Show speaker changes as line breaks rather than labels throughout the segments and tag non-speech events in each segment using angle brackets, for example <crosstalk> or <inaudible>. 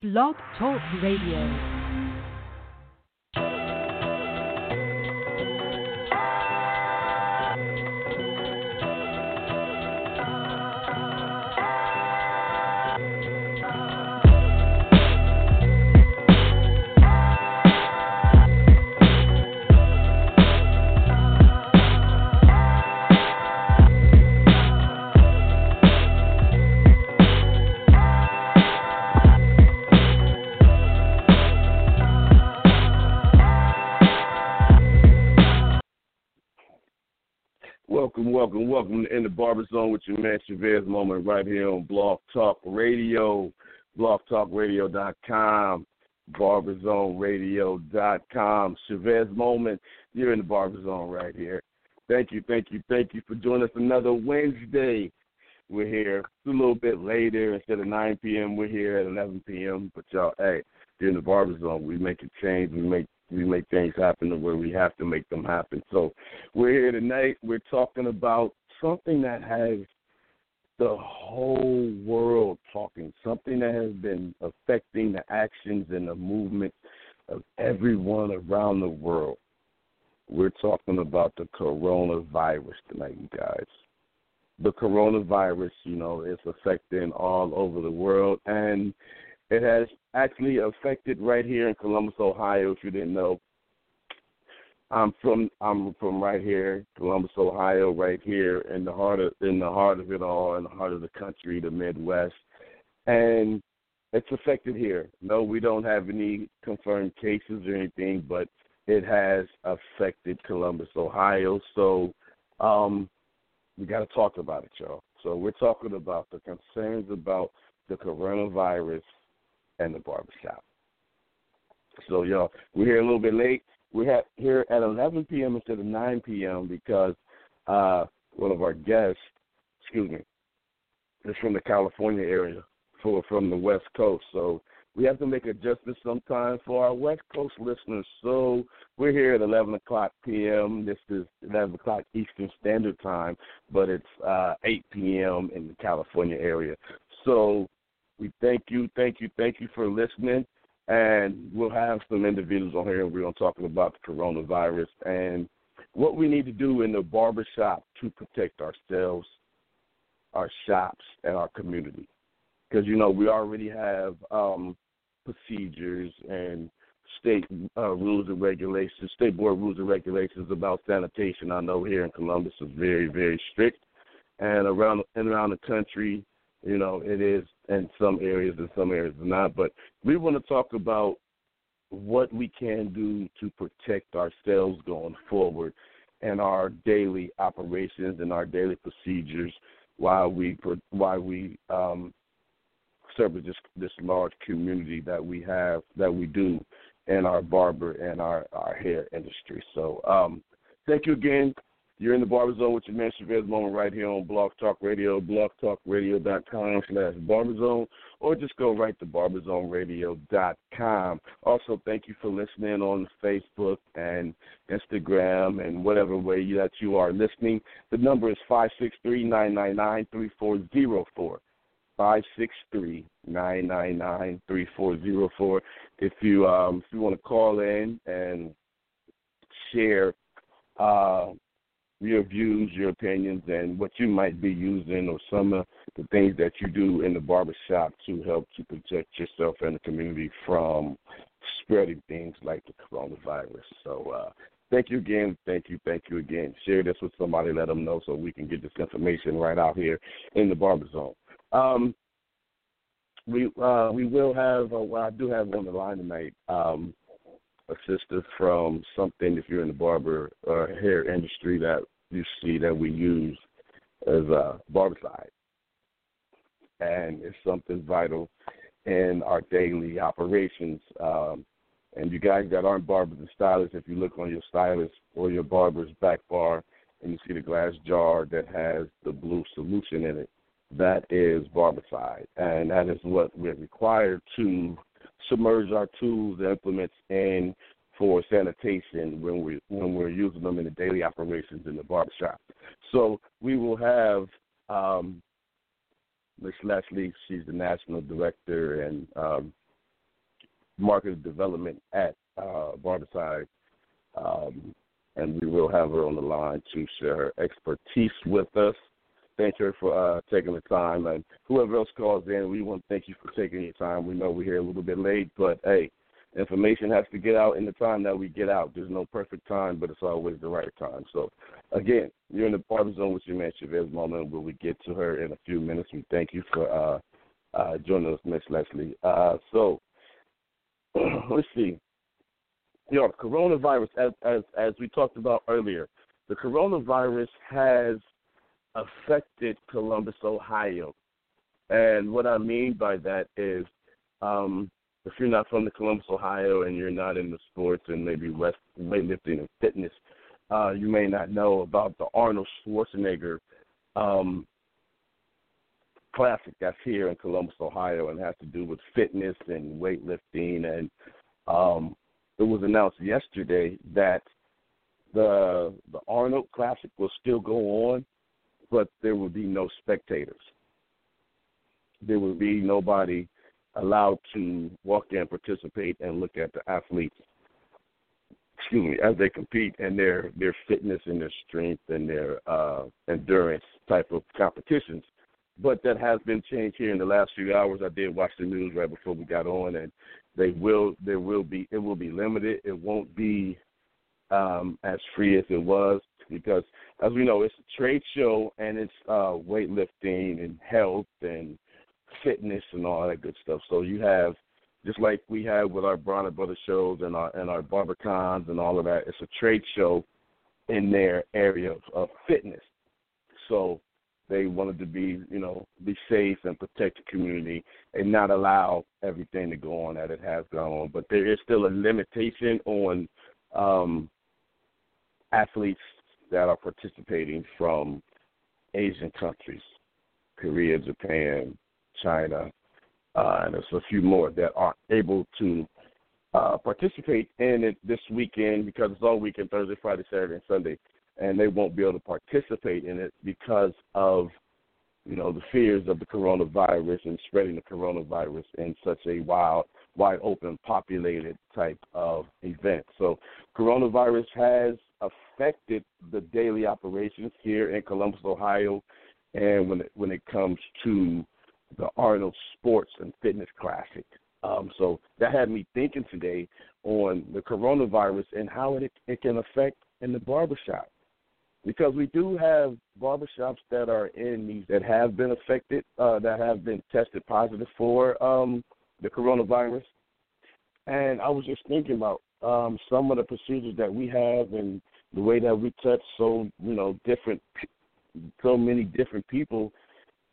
Blog Talk Radio.
Welcome, welcome, welcome to In the Barber Zone with your man Chavez Moment right here on Blog Talk Radio, blogtalkradio.com, barberzoneradio.com. Chavez Moment, you're in the Barber Zone right here. Thank you, thank you, thank you for joining us another Wednesday. We're here a little bit later. Instead of 9 p.m., we're here at 11 p.m. But y'all, hey, during the Barber Zone, we make a change. We make we make things happen the way we have to make them happen. So we're here tonight. We're talking about something that has the whole world talking, something that has been affecting the actions and the movement of everyone around the world. We're talking about the coronavirus tonight, you guys. The coronavirus, you know, is affecting all over the world and it has actually affected right here in Columbus, Ohio. If you didn't know, I'm from I'm from right here, Columbus, Ohio, right here in the heart of in the heart of it all, in the heart of the country, the Midwest, and it's affected here. No, we don't have any confirmed cases or anything, but it has affected Columbus, Ohio. So um, we got to talk about it, y'all. So we're talking about the concerns about the coronavirus and the barbershop. So, y'all, we're here a little bit late. We're here at 11 p.m. instead of 9 p.m. because uh, one of our guests, excuse me, is from the California area, for from the West Coast. So we have to make adjustments sometimes for our West Coast listeners. So we're here at 11 o'clock p.m. This is 11 o'clock Eastern Standard Time, but it's uh, 8 p.m. in the California area. So we thank you, thank you, thank you for listening. And we'll have some individuals on here, we're going to talk about the coronavirus and what we need to do in the barbershop to protect ourselves, our shops, and our community. Because, you know, we already have um, procedures and state uh, rules and regulations, state board rules and regulations about sanitation. I know here in Columbus is very, very strict, and around and around the country, you know, it is in some areas and some areas not. But we want to talk about what we can do to protect ourselves going forward and our daily operations and our daily procedures while we while we um, service this this large community that we have that we do in our barber and our our hair industry. So um, thank you again you're in the Barber Zone with your man Chavez Moment right here on Blog Talk Radio, blogtalkradio.com slash barberzone, or just go right to barberzoneradio.com. Also, thank you for listening on Facebook and Instagram and whatever way that you are listening. The number is 563-999-3404. 563-999-3404. If you um, if you want to call in and share uh, your views, your opinions, and what you might be using, or some of the things that you do in the barbershop to help to protect yourself and the community from spreading things like the coronavirus. So, uh, thank you again, thank you, thank you again. Share this with somebody, let them know so we can get this information right out here in the barber zone. Um, we uh, we will have. Uh, well, I do have on the line tonight. Um, sister from something if you're in the barber or hair industry that you see that we use as a barbicide. And it's something vital in our daily operations. Um, and you guys that aren't barbers and stylists, if you look on your stylist or your barber's back bar and you see the glass jar that has the blue solution in it, that is barbicide. And that is what we're required to submerge our tools and implements in for sanitation when we when we're using them in the daily operations in the barbershop. So we will have um, Ms. Leslie. She's the national director and um, market development at uh, Barbicide. Um, and we will have her on the line to share her expertise with us. Thank her for uh, taking the time. And whoever else calls in, we want to thank you for taking your time. We know we're here a little bit late, but hey, information has to get out in the time that we get out. There's no perfect time, but it's always the right time. So, again, you're in the Barber Zone with your man Chavez Moment. Will we get to her in a few minutes? We thank you for uh, uh, joining us, Miss Leslie. Uh, so, <clears throat> let's see. You know, coronavirus, as, as as we talked about earlier, the coronavirus has affected Columbus, Ohio, and what I mean by that is um, if you're not from the Columbus, Ohio, and you're not in the sports and maybe West weightlifting and fitness, uh, you may not know about the Arnold Schwarzenegger um, classic that's here in Columbus, Ohio, and has to do with fitness and weightlifting. And um, it was announced yesterday that the the Arnold Classic will still go on, but there will be no spectators. There will be nobody allowed to walk in, participate, and look at the athletes. Excuse me, as they compete and their their fitness and their strength and their uh, endurance type of competitions. But that has been changed here in the last few hours. I did watch the news right before we got on, and they will there will be it will be limited. It won't be um, as free as it was because, as we know, it's a trade show and it's uh, weightlifting and health and fitness and all that good stuff. So you have just like we have with our Bronner Brothers shows and our and our BarberCons and all of that. It's a trade show in their area of, of fitness. So they wanted to be, you know, be safe and protect the community and not allow everything to go on that it has gone on. But there is still a limitation on um, athletes that are participating from Asian countries, Korea, Japan, China, uh, and there's a few more that are able to uh, participate in it this weekend because it's all weekend Thursday, Friday, Saturday, and Sunday, and they won't be able to participate in it because of you know the fears of the coronavirus and spreading the coronavirus in such a wild, wide open, populated type of event. So coronavirus has affected the daily operations here in Columbus, Ohio, and when it, when it comes to the Arnold Sports and Fitness Classic. Um, so that had me thinking today on the coronavirus and how it it can affect in the barbershop. Because we do have barbershops that are in these that have been affected, uh, that have been tested positive for um, the coronavirus. And I was just thinking about um, some of the procedures that we have and the way that we touch so you know different, so many different people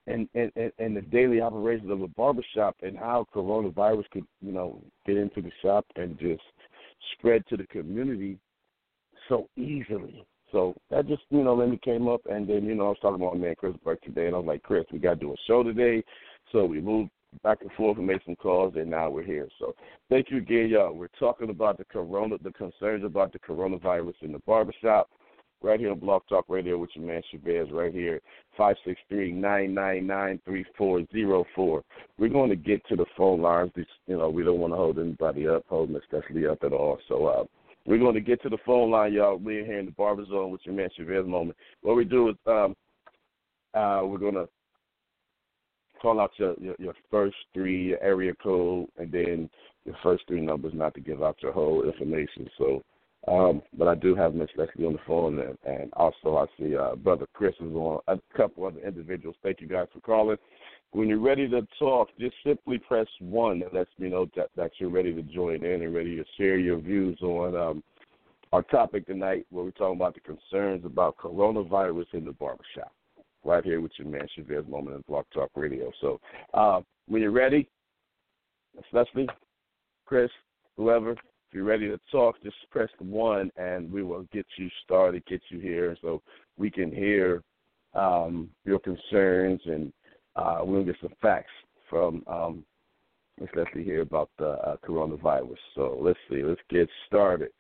and, and, and the daily operations of a barbershop and how coronavirus could, you know, get into the shop and just spread to the community so easily. So that just, you know, then me came up and then, you know, I was talking about my man Chris Burke today and I was like, Chris, we gotta do a show today. So we moved back and forth and made some calls and now we're here. So thank you again, y'all. We're talking about the corona the concerns about the coronavirus in the barbershop right here on Blog Talk Radio with your man Chavez right here, five six three nine nine nine three four zero four. We're going to get to the phone lines. You know, we don't want to hold anybody up, hold Leslie up at all. So uh, we're going to get to the phone line, y'all. We're here in the Barber Zone with your man Chavez moment. What we do is um, uh, we're going to call out your, your, your first three area code and then your first three numbers, not to give out your whole information. So um, but I do have Miss Leslie on the phone, and, and also I see uh, Brother Chris is on, a couple other individuals. Thank you guys for calling. When you're ready to talk, just simply press one. That lets me know that, that you're ready to join in and ready to share your views on um, our topic tonight, where we're talking about the concerns about coronavirus in the barbershop. Right here with your man Chavez Moment and Blog Talk Radio. So uh, when you're ready, Leslie, Chris, whoever, if you're ready to talk, just press one and we will get you started, get you here so we can hear um, your concerns and uh, we'll get some facts from um, Ms. Leslie here about the uh, coronavirus. So let's see, let's get started.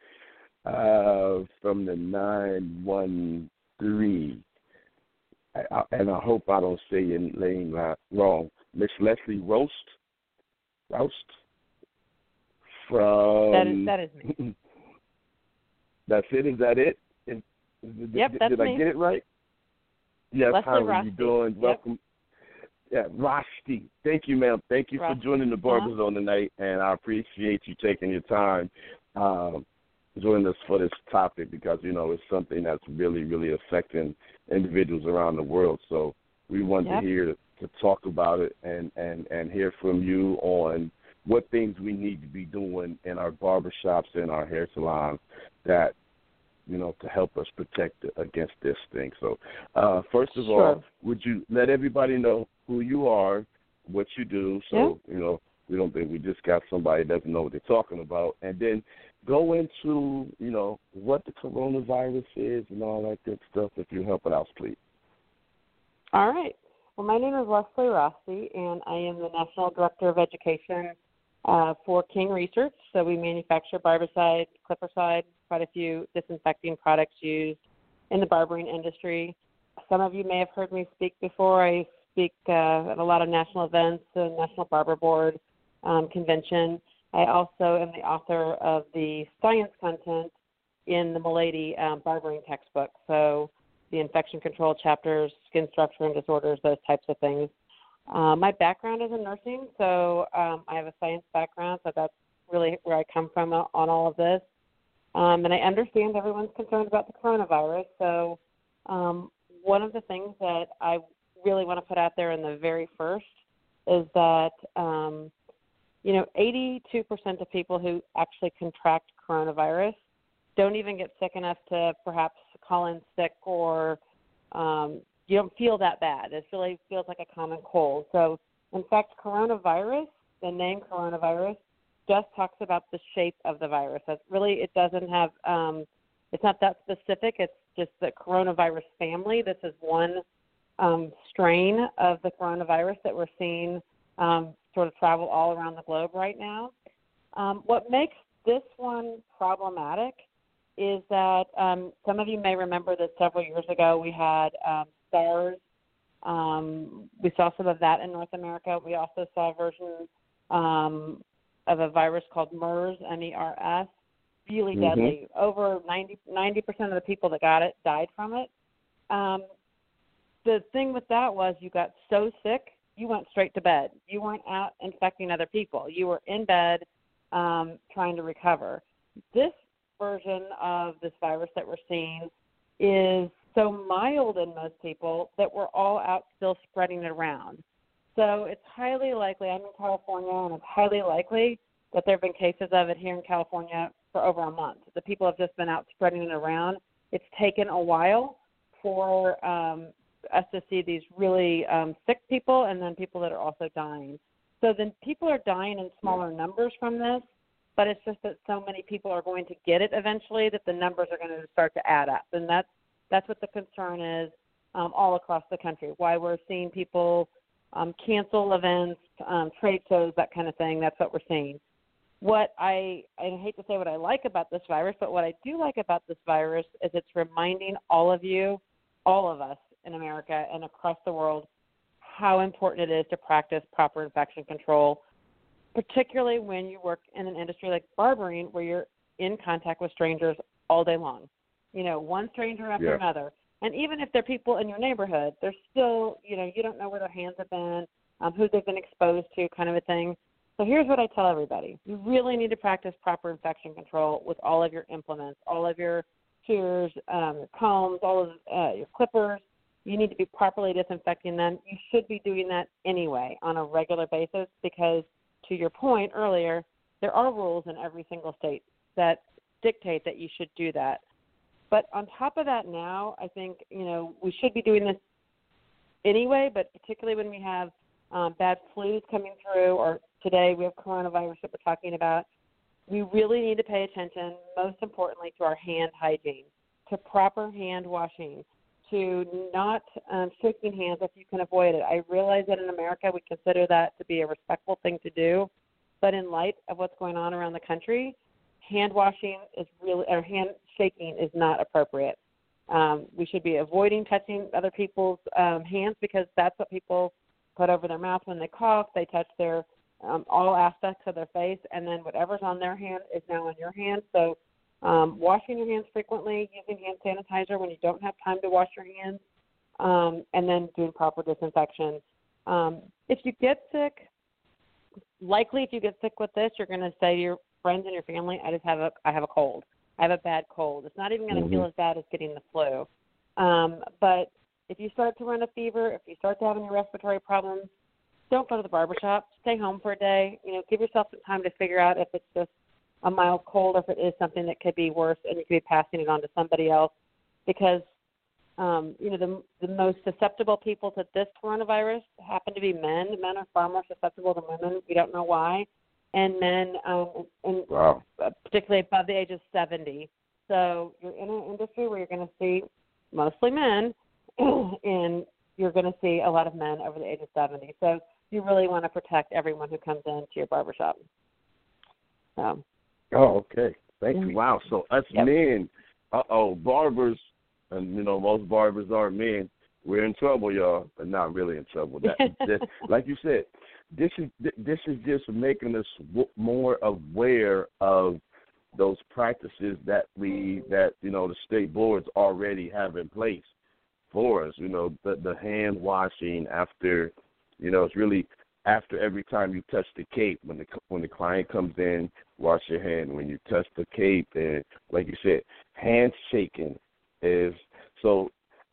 Uh, from the 913, and I hope I don't say your name wrong, Miss Leslie Roast. Roast? from
that is that is me. <laughs>
that's it. Is that it? Is, is,
yep,
did,
that's
did
me.
I get it right? Yes.
Leslie
how are
Roste.
you doing?
Yep.
Welcome. Yeah, Roste. Thank you, ma'am. Thank you
Roste.
for joining the
Uh-huh.
Zone tonight, and I appreciate you taking your time um, joining us for this topic because you know it's something that's really, really affecting individuals around the world. So we want
Yep.
to hear to talk about it and and and hear from you on what things we need to be doing in our barbershops and our hair salons that you know to help us protect against this thing. So uh, first of all, would you let everybody know who you are, what you do, so you know we don't think we just got somebody that doesn't know what they're talking about, and then go into you know what the coronavirus is and all that good stuff. If you help it out, please.
All right. Well, my name is Leslie Roste, and I am the National Director of Education uh, for King Research. So we manufacture barbicide, clippercide, quite a few disinfecting products used in the barbering industry. Some of you may have heard me speak before. I speak uh, at a lot of national events, the National Barber Board um, convention. I also am the author of the science content in the Milady um, barbering textbook. So the infection control chapters, skin structure and disorders, those types of things. Uh, my background is in nursing, so um, I have a science background, so that's really where I come from on all of this. Um, and I understand everyone's concerned about the coronavirus, so um, one of the things that I really want to put out there in the very first is that um, you know 82% of people who actually contract coronavirus don't even get sick enough to perhaps call in sick or um, you don't feel that bad. It really feels like a common cold. So, in fact, coronavirus, the name coronavirus, just talks about the shape of the virus. That's really, it doesn't have, um, it's not that specific. It's just the coronavirus family. This is one um, strain of the coronavirus that we're seeing um, sort of travel all around the globe right now. Um, what makes this one problematic is that um, some of you may remember that several years ago we had um, SARS. Um, we saw some of that in North America. We also saw a version um, of a virus called MERS, M-E-R-S, really
Mhm.
deadly. Over 90 percent of the people that got it died from it. Um, the thing with that was you got so sick, you went straight to bed. You weren't out infecting other people. You were in bed um, trying to recover. This version of this virus that we're seeing is so mild in most people that we're all out still spreading it around. So it's highly likely, I'm in California, and it's highly likely that there have been cases of it here in California for over a month. The people have just been out spreading it around. It's taken a while for um, us to see these really um, sick people and then people that are also dying. So then people are dying in smaller numbers from this, but it's just that so many people are going to get it eventually that the numbers are going to start to add up, and that's that's what the concern is um, all across the country. Why we're seeing people um, cancel events, um, trade shows, that kind of thing. That's what we're seeing. What I I hate to say what I like about this virus, but what I do like about this virus is it's reminding all of you, all of us in America and across the world, how important it is to practice proper infection control particularly when you work in an industry like barbering where you're in contact with strangers all day long. You know, one stranger after
Yeah.
another. And even if they're people in your neighborhood, they're still, you know, you don't know where their hands have been, um, who they've been exposed to, kind of a thing. So here's what I tell everybody. You really need to practice proper infection control with all of your implements, all of your shears, um, your combs, all of uh, your clippers. You need to be properly disinfecting them. You should be doing that anyway on a regular basis because to your point earlier, there are rules in every single state that dictate that you should do that. But on top of that, now I think you know we should be doing this anyway. But particularly when we have um, bad flus coming through, or today we have coronavirus that we're talking about, we really need to pay attention. Most importantly, to our hand hygiene, to proper hand washing, to not um, shaking hands if you can avoid it. I realize that in America we consider that to be a respectful thing to do, but in light of what's going on around the country, hand washing is really or hand shaking is not appropriate. Um, we should be avoiding touching other people's um, hands because that's what people put over their mouth when they cough. They touch their um, all aspects of their face, and then whatever's on their hand is now on your hand. So, um, washing your hands frequently, using hand sanitizer when you don't have time to wash your hands, um, and then doing proper disinfection. Um, if you get sick, likely if you get sick with this, you're going to say to your friends and your family, "I just have a I have a cold. I have a bad cold. It's not even going to
Mm-hmm.
feel as bad as getting the flu." Um, but if you start to run a fever, if you start to have any respiratory problems, don't go to the barber shop. Stay home for a day. You know, give yourself some time to figure out if it's just a mild cold or if it is something that could be worse and you could be passing it on to somebody else. Because um, you know, the the most susceptible people to this coronavirus happen to be men. Men are far more susceptible than women. We don't know why. And men, um, and
Wow.
uh, particularly above the age of 70. So you're in an industry where you're going to see mostly men, <clears throat> and you're going to see a lot of men over the age of 70. So you really want to protect everyone who comes into your barbershop. So,
Oh, okay. Thank you.
Mhm.
Wow. So us
Yep.
men, uh oh, barbers, and you know most barbers are men. We're in trouble, y'all, but not really in trouble. That, <laughs> this, like you said, this is this is just making us more aware of those practices that we that you know the state boards already have in place for us. You know the the hand washing after, you know it's really after every time you touch the cape when the when the client comes in, wash your hand when you touch the cape and like you said, handshaking is so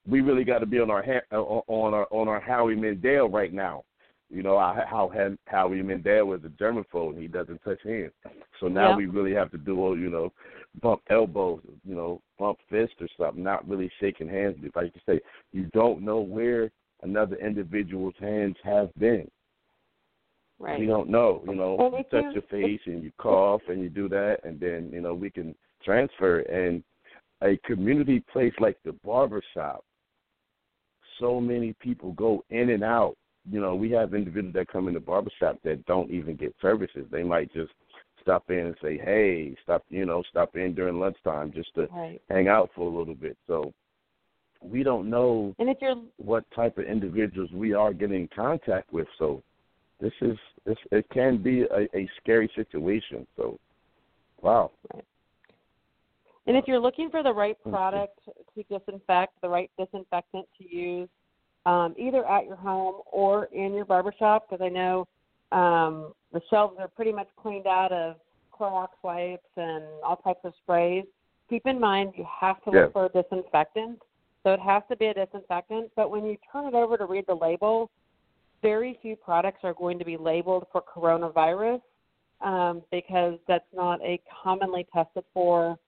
we really got to be on our ha- uh, on our on our Howie Mandel right now. You know how how Howie Mandel is a germaphobe. And he doesn't touch hands. So now
Yeah.
we really have to do uh, you know bump elbows, you know bump fist or something. Not really shaking hands. Like you say, you don't know where another individual's hands have been.
Right.
You don't know. You know,
And
you touch
you-
your face and you cough and you do that, and then you know we can transfer. And a community place like the barber shop, so many people go in and out. You know, we have individuals that come in the barber shop that don't even get services. They might just stop in and say, "Hey, stop," you know, stop in during lunchtime just to
Right.
hang out for a little bit. So we don't know
And if you're
what type of individuals we are getting in contact with. So this is this it can be a, a scary situation. So wow.
And if you're looking for the right product to disinfect, the right disinfectant to use, um, either at your home or in your barbershop, because I know um, the shelves are pretty much cleaned out of Clorox wipes and all types of sprays. Keep in mind you have to look
Yeah.
for a disinfectant, so it has to be a disinfectant. But when you turn it over to read the label, very few products are going to be labeled for coronavirus um, because that's not a commonly tested for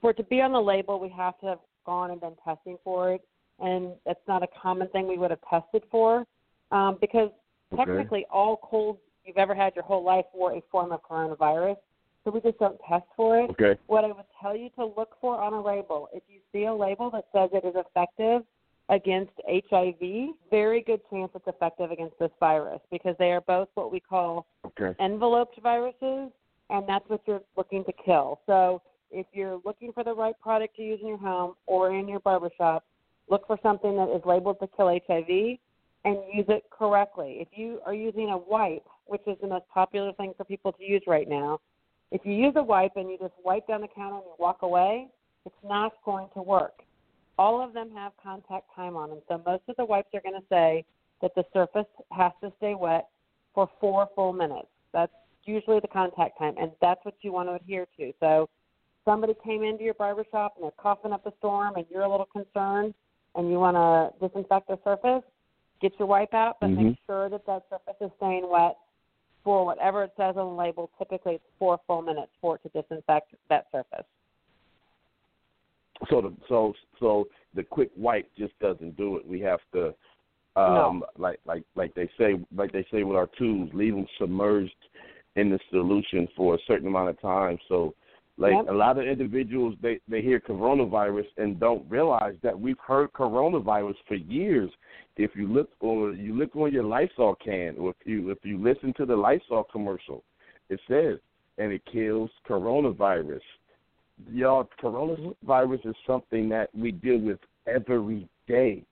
for it to be on the label, we have to have gone and done testing for it, and that's not a common thing we would have tested for, um, because
Okay.
technically all colds you've ever had your whole life were a form of coronavirus, so we just don't test for it.
Okay.
What I would tell you to look for on a label, if you see a label that says it is effective against HIV, very good chance it's effective against this virus because they are both what we call
Okay.
enveloped viruses, and that's what you're looking to kill. So if you're looking for the right product to use in your home or in your barbershop, look for something that is labeled to kill HIV and use it correctly. If you are using a wipe, which is the most popular thing for people to use right now, if you use a wipe and you just wipe down the counter and you walk away, it's not going to work. All of them have contact time on them. So most of the wipes are going to say that the surface has to stay wet for four full minutes. That's usually the contact time, and that's what you want to adhere to. So somebody came into your barber shop and they're coughing up a storm and you're a little concerned and you want to disinfect the surface, get your wipe out, but make
Mhm.
sure that that surface is staying wet for whatever it says on the label. Typically, it's four full minutes for it to disinfect that surface.
So the so so the quick wipe just doesn't do it. We have to um like like like they say like they say with our tubes, leave them submerged in the solution for a certain amount of time. So like
Yep.
a lot of individuals they they hear coronavirus and don't realize that we've heard coronavirus for years. If you look or you look on your Lysol can or if you if you listen to the Lysol commercial, it says and it kills coronavirus y'all, coronavirus is something that we deal with every day.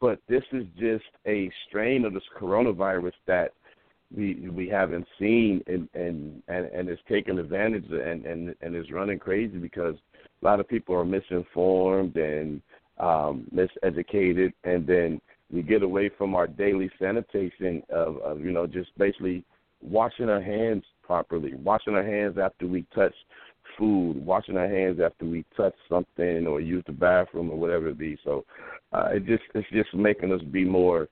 But this is just a strain of this coronavirus that we we haven't seen and and and, and it's taken advantage and and and is running crazy because a lot of people are misinformed and um miseducated and then we get away from our daily sanitation of, of you know just basically washing our hands properly washing our hands after we touch food washing our hands after we touch something or use the bathroom or whatever it be. So uh it just it's just making us be more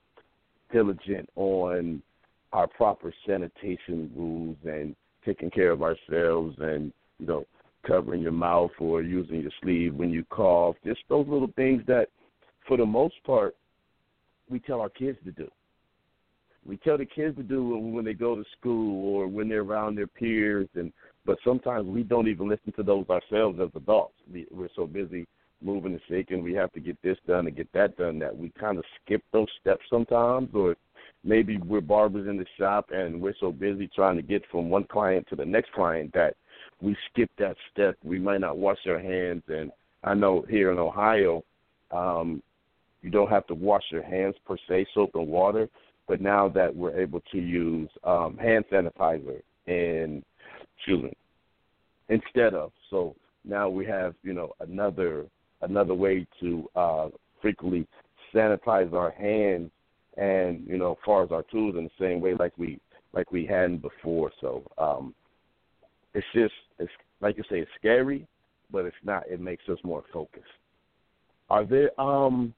diligent on our proper sanitation rules and taking care of ourselves and you know covering your mouth or using your sleeve when you cough. Just those little things that for the most part we tell our kids to do. We tell the kids to do when they go to school or when they're around their peers and but sometimes we don't even listen to those ourselves as adults we, we're so busy moving and shaking we have to get this done and get that done that we kind of skip those steps sometimes or maybe we're barbers in the shop and we're so busy trying to get from one client to the next client that we skip that step. We might not wash our hands, and I know here in Ohio, um, you don't have to wash your hands per se, soap and water. But now that we're able to use um, hand sanitizer and chewing instead of, so now we have you know another another way to uh, frequently sanitize our hands and you know, as far as our tools in the same way like we like we hadn't before. So um it's just it's like you say, it's scary, but it's not. It makes us more focused. Are there um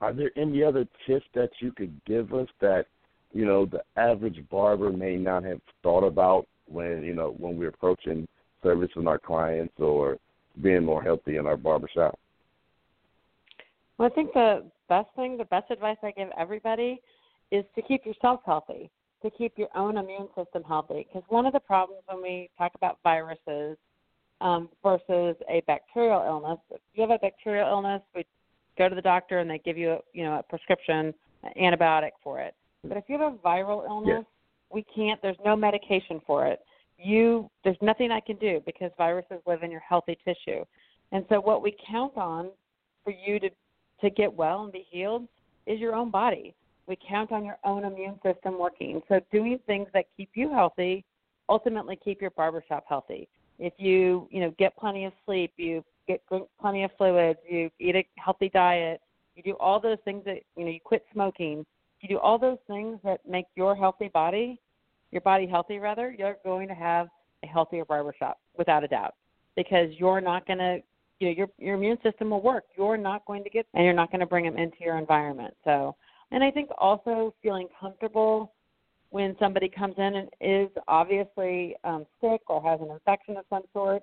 are there any other tips that you could give us that you know the average barber may not have thought about when you know when we're approaching servicing our clients or being more healthy in our barbershop?
Well, I think the best thing, the best advice I give everybody is to keep yourself healthy, to keep your own immune system healthy. Because one of the problems when we talk about viruses um, versus a bacterial illness, if you have a bacterial illness, we go to the doctor and they give you, a, you know, a prescription an antibiotic for it. But if you have a viral illness, we can't. There's no medication for it. You, there's nothing I can do because viruses live in your healthy tissue. And so, what we count on for you to to get well and be healed is your own body. We count on your own immune system working. So doing things that keep you healthy ultimately keep your barbershop healthy. If you, you know, get plenty of sleep, you get plenty of fluids, you eat a healthy diet, you do all those things that, you know, you quit smoking, you do all those things that make your healthy body, your body healthy rather, you're going to have a healthier barbershop without a doubt because you're not going to you know your your immune system will work. You're not going to get and you're not going to bring them into your environment. So, and I think also feeling comfortable when somebody comes in and is obviously um, sick or has an infection of some sort,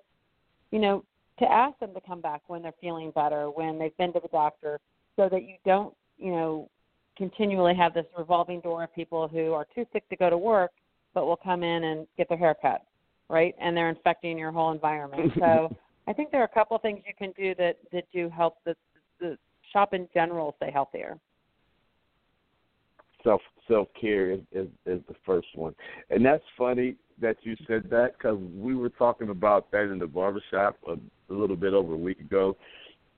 you know, to ask them to come back when they're feeling better, when they've been to the doctor, so that you don't, you know, continually have this revolving door of people who are too sick to go to work but will come in and get their hair cut, right? And they're infecting your whole environment. <laughs> So I think there are a couple of things you can do that that do help the the shop in general stay healthier.
Self self care is, is is the first one, and that's funny that you said that because we were talking about that in the barbershop a, a little bit over a week ago.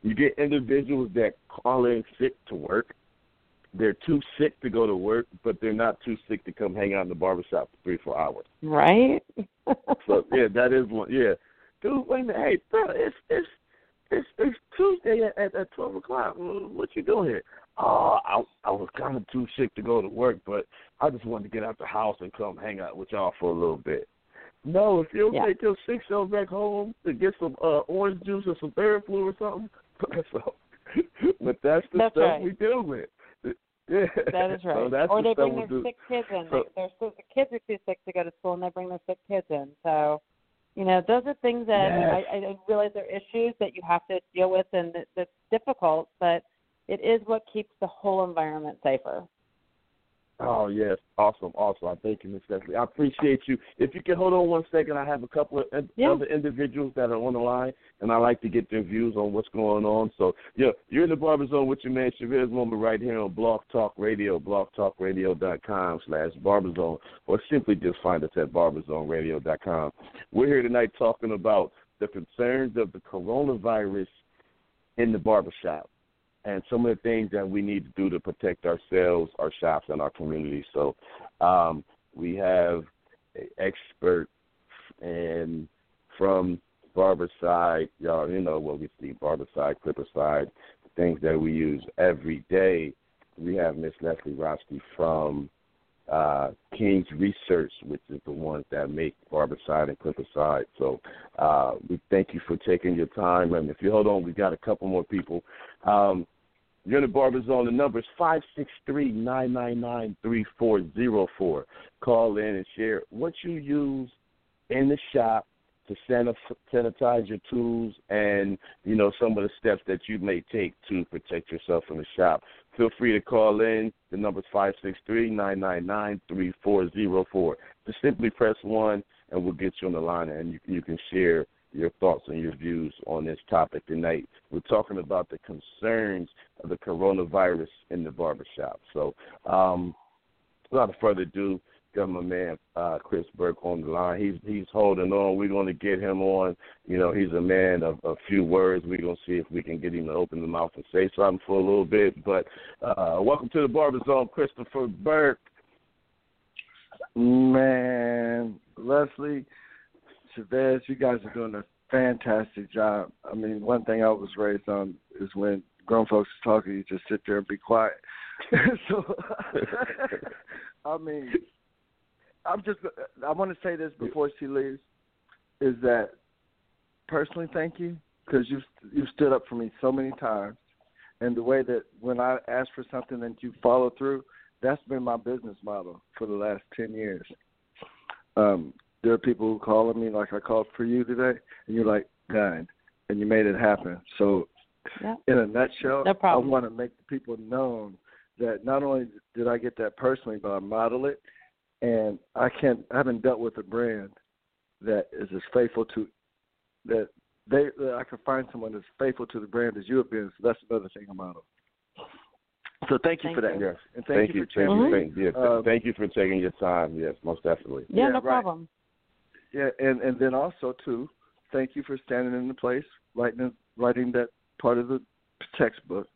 You get individuals that call in sick to work. They're too sick to go to work, but they're not too sick to come hang out in the barbershop for three, four hours.
Right.
so <laughs> yeah, that is one. Yeah, dude, wait a minute, hey, bro, it's it's it's it's Tuesday at, at, at twelve o'clock. What you doing here? Oh, I I was kind of too sick to go to work, but I just wanted to get out the house and come hang out with y'all for a little bit. No, if you'll yeah. take your six self back home to get some uh orange juice or some Theraflu or something, <laughs> so, but that's the
that's
stuff
right.
we deal with. Yeah. <laughs>
That is right.
So
or they bring
their
sick kids in. So, they, their the kids are too sick to go to school, and they bring their sick kids in. So you know, those are things that
yes.
I, I realize are issues that you have to deal with, and that, that's difficult. But it is what keeps the whole environment safer.
Oh yes, awesome, awesome. I thank you, Miss Leslie. I appreciate you. If you can hold on one second, I have a couple of
yeah.
other individuals that are on the line, and I like to get their views on what's going on. So, yeah, you're in the Barber Zone with your man Chavez Moment right here on Blog Talk Radio, blogtalkradio.com slash barberzone, or simply just find us at barberzoneradio.com. We're here tonight talking about the concerns of the coronavirus in the barbershop and some of the things that we need to do to protect ourselves, our shops, and our community. So Um, we have an expert and from barber side, y'all, you know what we see, Barbicide, clipper side, things that we use every day. We have Miss Leslie Roste from uh, King's Research, which is the ones that make Barbicide and Clippercide. So uh, we thank you for taking your time. And if you hold on, we got a couple more people. Um, you're in the Zone. The number is five six three nine nine nine three four zero four. Call in and share what you use in the shop to sanitize your tools and you know some of the steps that you may take to protect yourself in the shop. Feel free to call in. The number is five six three nine nine nine three four zero four. Just simply press one, and we'll get you on the line, and you, you can share your thoughts and your views on this topic tonight. We're talking about the concerns of the coronavirus in the barbershop. So, um, without further ado, got my man uh, Chris Burke on the line. He's he's holding on. We're going to get him on. You know, he's a man of a few words. We're going to see if we can get him to open the mouth and say something for a little bit. But uh, welcome to the Barber Zone, Christopher Burke.
Man, Leslie, Chavez, you guys are doing a fantastic job. I mean, one thing I was raised on is when grown folks are talking, you just sit there and be quiet. <laughs> so, <laughs> I mean, I'm just. I want to say this before she leaves, is that personally, thank you because you've you've stood up for me so many times, and the way that when I ask for something that you follow through, that's been my business model for the last ten years. Um, there are people who call me like I called for you today, and you're like, "God," and you made it happen. So,
yeah.
in a nutshell,
no
I want to make the people known that not only did I get that personally, but I model it and I can't. I haven't dealt with a brand that is as faithful to that they. That I can find someone as faithful to the brand as you have been. So that's another thing I'm out of. So thank you
thank
for that.
You.
Yes.
And thank,
thank
you,
you,
for
thank you,
changing.
thank, yeah, um, thank you for taking your time. Yes, most definitely.
Yeah,
yeah
no
right.
problem.
Yeah, and and then also too, thank you for standing in the place, writing writing that part of the textbook,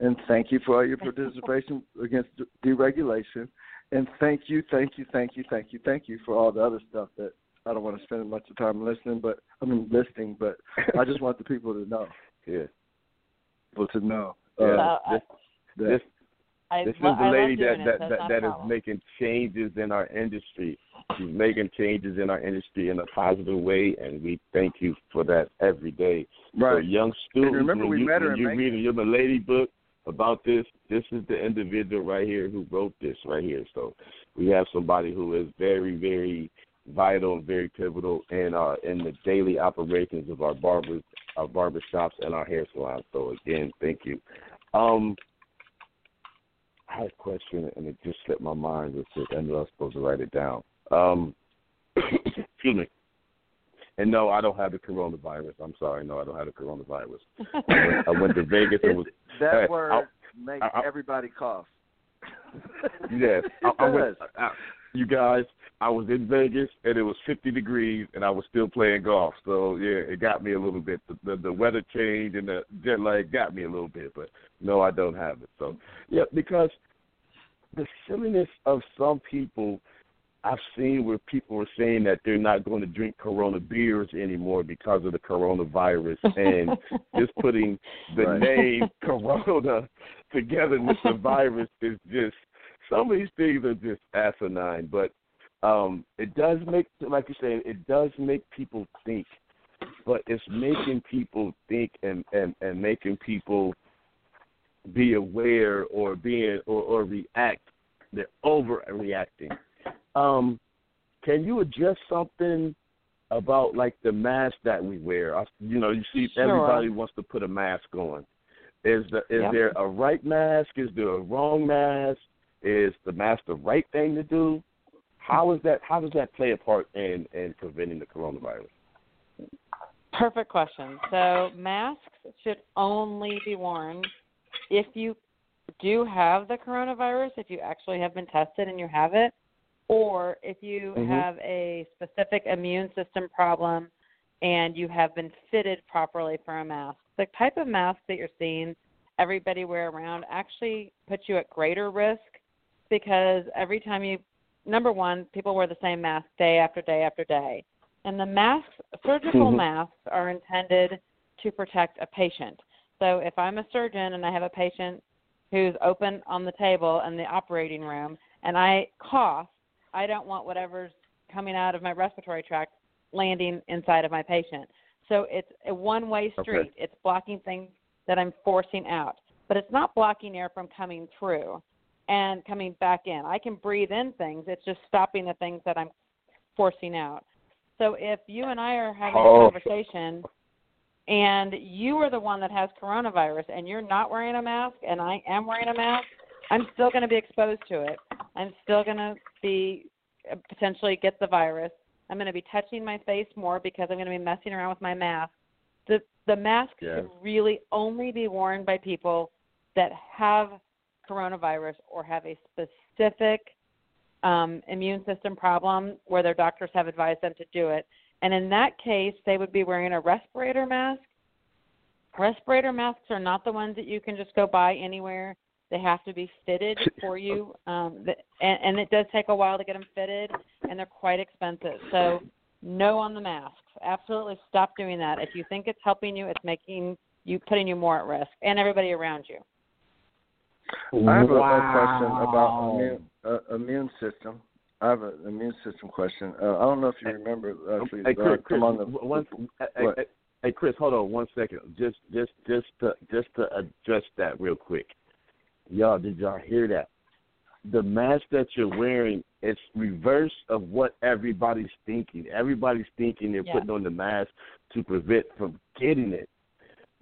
and thank you for all your participation against deregulation and thank you, thank you, thank you, thank you, thank you for all the other stuff that I don't want to spend much of time listening, but I mean listening, but I just want the people to know. <laughs>
Yeah.
People to know.
Yeah.
Uh,
this,
I,
this,
I,
this is
I
the lady that
it,
that that, that is making changes in our industry. She's making changes in our industry in a positive way, and we thank you for that every day.
Right.
For young students,
and remember
when
we
you,
met her
when
in
you
Macon.
read your lady book about this, this is the individual right here who wrote this right here. So we have somebody who is very, very vital and very pivotal in our in the daily operations of our barbers, our barber shops, and our hair salons. So again, thank you. Um, I had a question and it just slipped my mind. It's just, I knew I was supposed to write it down. Um, <coughs> excuse me. And no, I don't have the coronavirus. I'm sorry. No, I don't have the coronavirus. <laughs> I, went, I went to Vegas and was <laughs>
that
hey,
word
I,
makes
I, I,
everybody cough. <laughs>
yes, I, I went. I, you guys. I was in Vegas and it was 50 degrees and I was still playing golf. So yeah, it got me a little bit. The the, the weather change and the jet lag got me a little bit. But no, I don't have it. So yeah, because the silliness of some people I've seen where people are saying that they're not going to drink Corona beers anymore because of the coronavirus, and <laughs> just putting the
Right.
name Corona together with the virus is just some of these things are just asinine. But um, it does make, like you say, it does make people think. But it's making people think and and and making people be aware or being or, or react. They're overreacting. Um, can you address something about like the mask that we wear? I, you know, you see
Sure.
everybody wants to put a mask on. Is the is
Yep.
there a right mask? Is there a wrong mask? Is the mask the right thing to do? How is that? How does that play a part in in preventing the coronavirus?
Perfect question. So masks should only be worn if you do have the coronavirus, if you actually have been tested and you have it, or if you
Mhm.
have a specific immune system problem and you have been fitted properly for a mask. The type of mask that you're seeing everybody wear around actually puts you at greater risk because every time you number one, people wear the same mask day after day after day. And the masks, surgical
Mhm.
masks, are intended to protect a patient. So if I'm a surgeon and I have a patient who's open on the table in the operating room and I cough, I don't want whatever's coming out of my respiratory tract landing inside of my patient. So it's a one way
Okay.
street. It's blocking things that I'm forcing out. But it's not blocking air from coming through and coming back in. I can breathe in things. It's just stopping the things that I'm forcing out. So if you and I are having
Oh.
a conversation and you are the one that has coronavirus and you're not wearing a mask and I am wearing a mask, I'm still going to be exposed to it. I'm still going to be uh, potentially get the virus. I'm going to be touching my face more because I'm going to be messing around with my mask. The the mask should really only be worn by people that have coronavirus or have a specific um, immune system problem where their doctors have advised them to do it. And in that case, they would be wearing a respirator mask. Respirator masks are not the ones that you can just go buy anywhere. They have to be fitted for you, um, and, and it does take a while to get them fitted, and they're quite expensive. So, no on the masks. Absolutely stop doing that. If you think it's helping you, it's making you putting you more at risk, and everybody around you.
I have a, a question about immune, uh, immune system. I have an immune system question. Uh, I don't know if you remember. Uh, please,
hey,
uh,
Chris, Chris,
come on the,
one, <laughs> hey, hey, hey, Chris, hold on one second. Just, just, just to, just to address that real quick. Y'all, did y'all hear that? The mask that you're wearing is reverse of what everybody's thinking. Everybody's thinking they're
Yeah.
putting on the mask to prevent from getting it.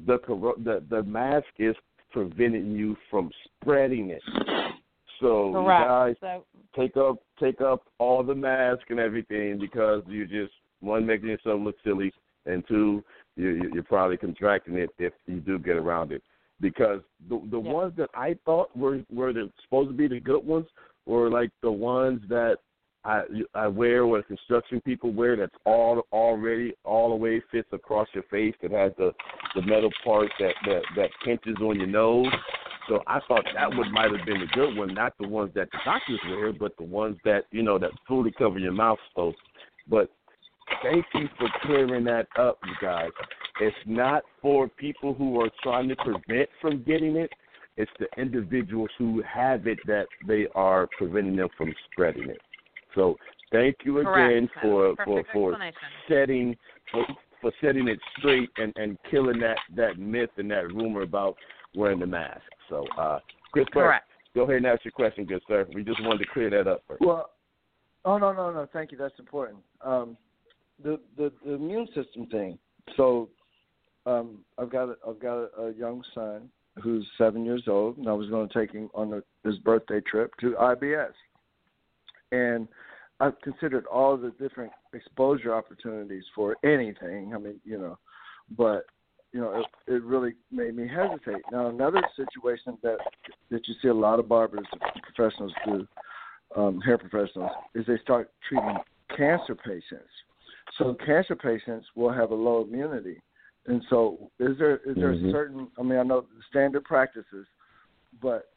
The the the mask is preventing you from spreading it. So you guys
So
take up take up all the mask and everything because you just one making yourself look silly and two you- you're probably contracting it if you do get around it because the the
Yeah.
ones that I thought were were the, supposed to be the good ones were like the ones that I I wear or construction people wear that's all already all the way fits across your face that has the the metal part that that that pinches on your nose so I thought that one might have been the good one, not the ones that the doctors wear, but the ones that you know that fully cover your mouth. So, but thank you for clearing that up, you guys. It's not for people who are trying to prevent from getting it. It's the individuals who have it that they are preventing them from spreading it. So thank you again
correct.
for for for setting for, for setting it straight and and killing that that myth and that rumor about wearing the mask. So, uh, Chris, Burke, go ahead and ask your question, good sir. We just wanted to clear that up first.
Well, oh no, no, no. Thank you. That's important. Um, the, the the immune system thing. So, um, I've got a, I've got a, a young son who's seven years old, and I was going to take him on a, his birthday trip to IBS, and I've considered all the different exposure opportunities for anything. I mean, you know, but you know, it, it really made me hesitate. Now, another situation that that you see a lot of barbers professionals do um, hair professionals is they start treating cancer patients. So cancer patients will have a low immunity, and so is there is there
Mhm.
a certain? I mean, I know standard practices, but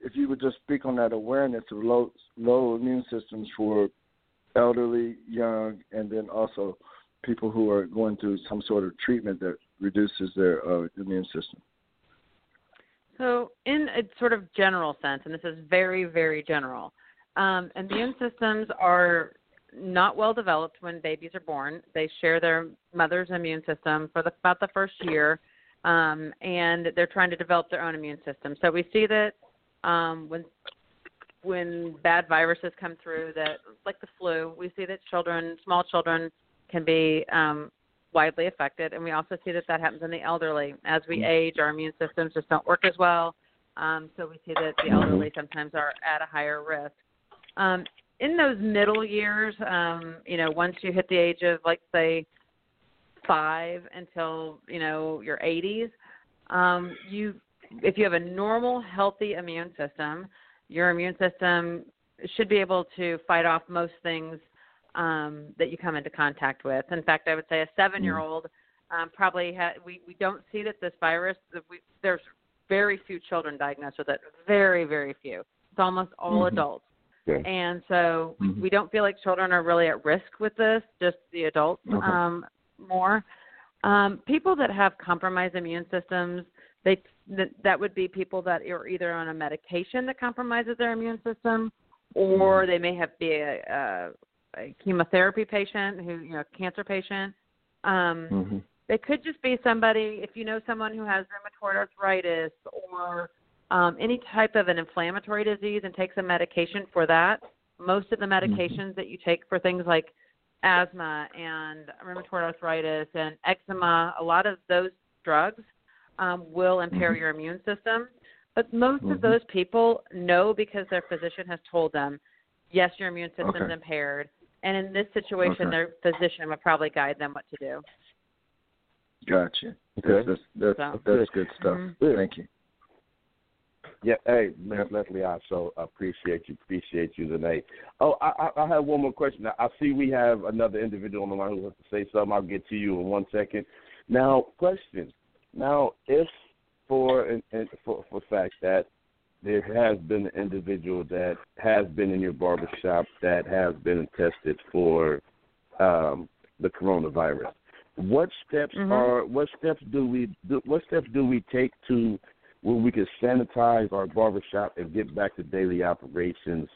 if you would just speak on that awareness of low low immune systems for elderly, young, and then also people who are going through some sort of treatment that reduces their uh, immune system.
So, in a sort of general sense, and this is very, very general, um, immune systems are not well developed when babies are born. They share their mother's immune system for the, about the first year, um, and they're trying to develop their own immune system. So we see that um, when when bad viruses come through, that like the flu, we see that children, small children, can be um, widely affected, and we also see that that happens in the elderly. As we age, our immune systems just don't work as well, um, so we see that the elderly sometimes are at a higher risk. Um, in those middle years, um, you know, once you hit the age of like say five until you know your 80s, um, you if you have a normal, healthy immune system, your immune system should be able to fight off most things um, that you come into contact with. In fact, I would say a seven-year-old um, probably ha- we we don't see that this virus. We, there's very few children diagnosed with it. Very very few. It's almost all
Mhm.
adults.
Okay.
And so
Mhm.
we don't feel like children are really at risk with this, just the adults
Okay.
um, more. Um, people that have compromised immune systems, they that, that would be people that are either on a medication that compromises their immune system, or they may have be a, a, a chemotherapy patient who you know cancer patient. Um,
hmm
they could just be somebody if you know someone who has rheumatoid arthritis or um, any type of an inflammatory disease and take some medication for that. Most of the medications that you take for things like asthma and rheumatoid arthritis and eczema, a lot of those drugs um, will impair
Mhm.
your immune system. But most
Mhm.
of those people know because their physician has told them, yes, your immune system's
Okay.
impaired. And in this situation,
Okay.
their physician would probably guide them what to do.
Gotcha.
Okay.
That's that's that's,
So-
that's good stuff.
Mhm.
Thank you.
Yeah, hey, Miss Leslie, I so appreciate you, appreciate you tonight. Oh, I, I, I have one more question. I see we have another individual on the line who wants to say something. I'll get to you in one second. Now, question. Now, if for and for for fact that there has been an individual that has been in your barbershop that has been tested for um, the coronavirus, what steps
Mhm.
are what steps do we do, what steps do we take to where we can sanitize our barbershop and get back to daily operations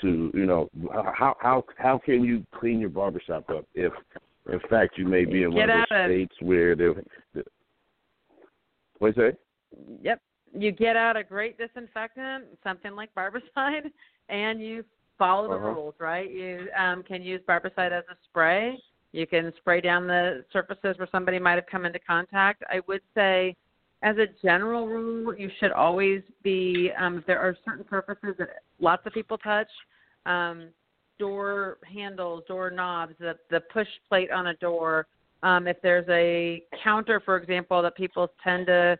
to you know how how how can you clean your barbershop up if in fact you may be in one
Get
of
out
those
of-
states where there what you say
Yep. You get out a great disinfectant, something like barbicide, <laughs> and you follow the
Uh-huh.
rules, right? You um, can use barbicide as a spray. You can spray down the surfaces where somebody might have come into contact. I would say, as a general rule, you should always be, um, if there are certain surfaces that lots of people touch, um, door handles, door knobs, the, the push plate on a door, um, if there's a counter, for example, that people tend to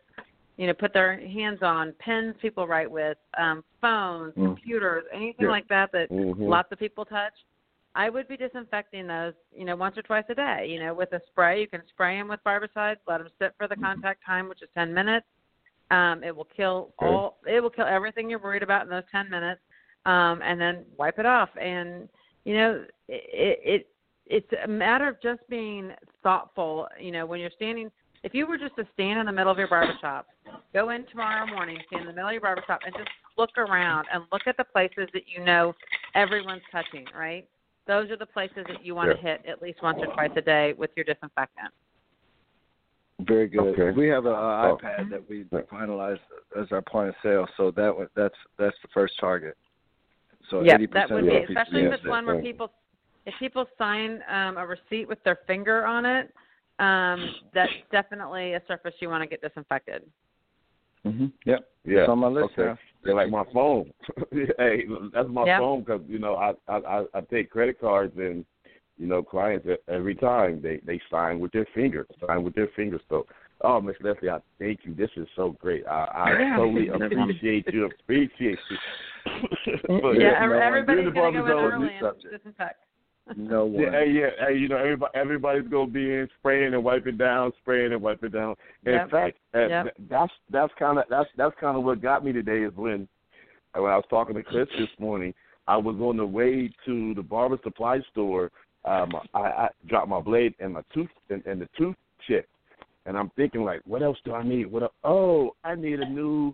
you know, put their hands on pens people write with, um, phones,
Mm.
computers, anything
Yeah.
like that that
Mhm.
lots of people touch. I would be disinfecting those, you know, once or twice a day. You know, with a spray, you can spray them with barbicide, let them sit for the
Mm-hmm.
contact time, which is 10 minutes. Um, it will kill
Okay.
all. It will kill everything you're worried about in those 10 minutes, um, and then wipe it off. And you know, it, it it's a matter of just being thoughtful. You know, when you're standing, if you were just to stand in the middle of your barbershop, go in tomorrow morning, stand in the middle of your barbershop, and just look around and look at the places that you know everyone's touching, right? Those are the places that you want to hit at least once or twice a day with your disinfectant.
Very good.
Okay.
We have an a
Oh.
iPad that we finalized as our point of sale, so that one, that's that's the first target. So
yeah,
eighty
that
percent
would
of
be,
our people
especially if
use
it's
it.
one where people, if people sign um, a receipt with their finger on it, um, that's definitely a surface you want to get disinfected.
Mm-hmm. Yep.
Yeah.
It's on my list
okay.
now.
They're like my phone. <laughs> hey, that's my
Yeah.
phone because you know I, I I I take credit cards and you know clients every time they they sign with their finger, sign with their finger. So, oh, Miss Leslie, I thank you. This is so great. I, I totally <laughs> appreciate you. Appreciate you. <laughs> But,
yeah, every, everybody's to go
barber's
early and disinfect.
No <laughs> one.
Yeah, yeah, hey, you know, everybody, everybody's gonna be in spraying and wiping down, spraying and wiping down. In
Yep.
fact,
Yep.
that's that's kind of that's that's kind of what got me today is when when I was talking to Chris this morning. I was on the way to the barber supply store. Um, I, I dropped my blade and my tooth and, and the tooth chip, and I'm thinking like, what else do I need? What? el- Oh, I need a new,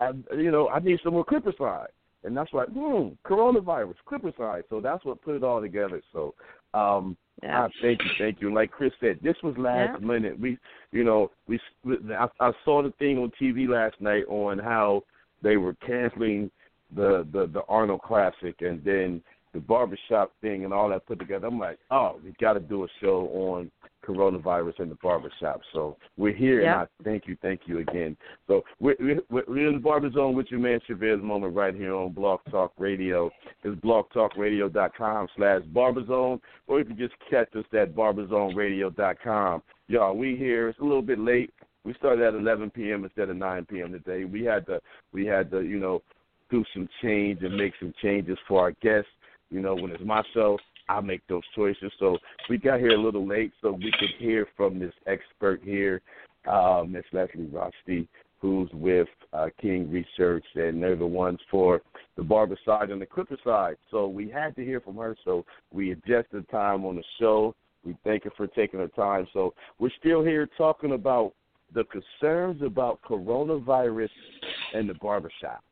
I, you know, I need some more clippercide. And that's like, hmm, coronavirus, clippercide. So that's what put it all together. So um,
Yeah.
Ah, thank you, thank you. Like Chris said, this was last
Yeah.
minute. We, you know, we. I, I saw the thing on TV last night on how they were canceling the the the Arnold Classic and then the barbershop thing and all that put together. I'm like, oh, we got to do a show on coronavirus in the barbershop. So we're here,
Yeah.
and I thank you, thank you again. So we're, we're, we're in the Barber Zone with your man Chavez Moment right here on Blog Talk Radio. It's blogtalkradio.com slash barberzone, or you can just catch us at barberzoneradio.com. Y'all, we here. It's a little bit late. We started at 11 p.m. instead of 9 p.m. today. We had to, we had to, you know, do some change and make some changes for our guests. You know, when it's my show, I make those choices. So we got here a little late so we could hear from this expert here, uh, Miss Leslie Roste, who's with uh, King Research, and they're the ones for the Barbicide and the Clippercide. So we had to hear from her. So we adjusted the time on the show. We thank her for taking her time. So we're still here talking about the concerns about coronavirus and the barbershop.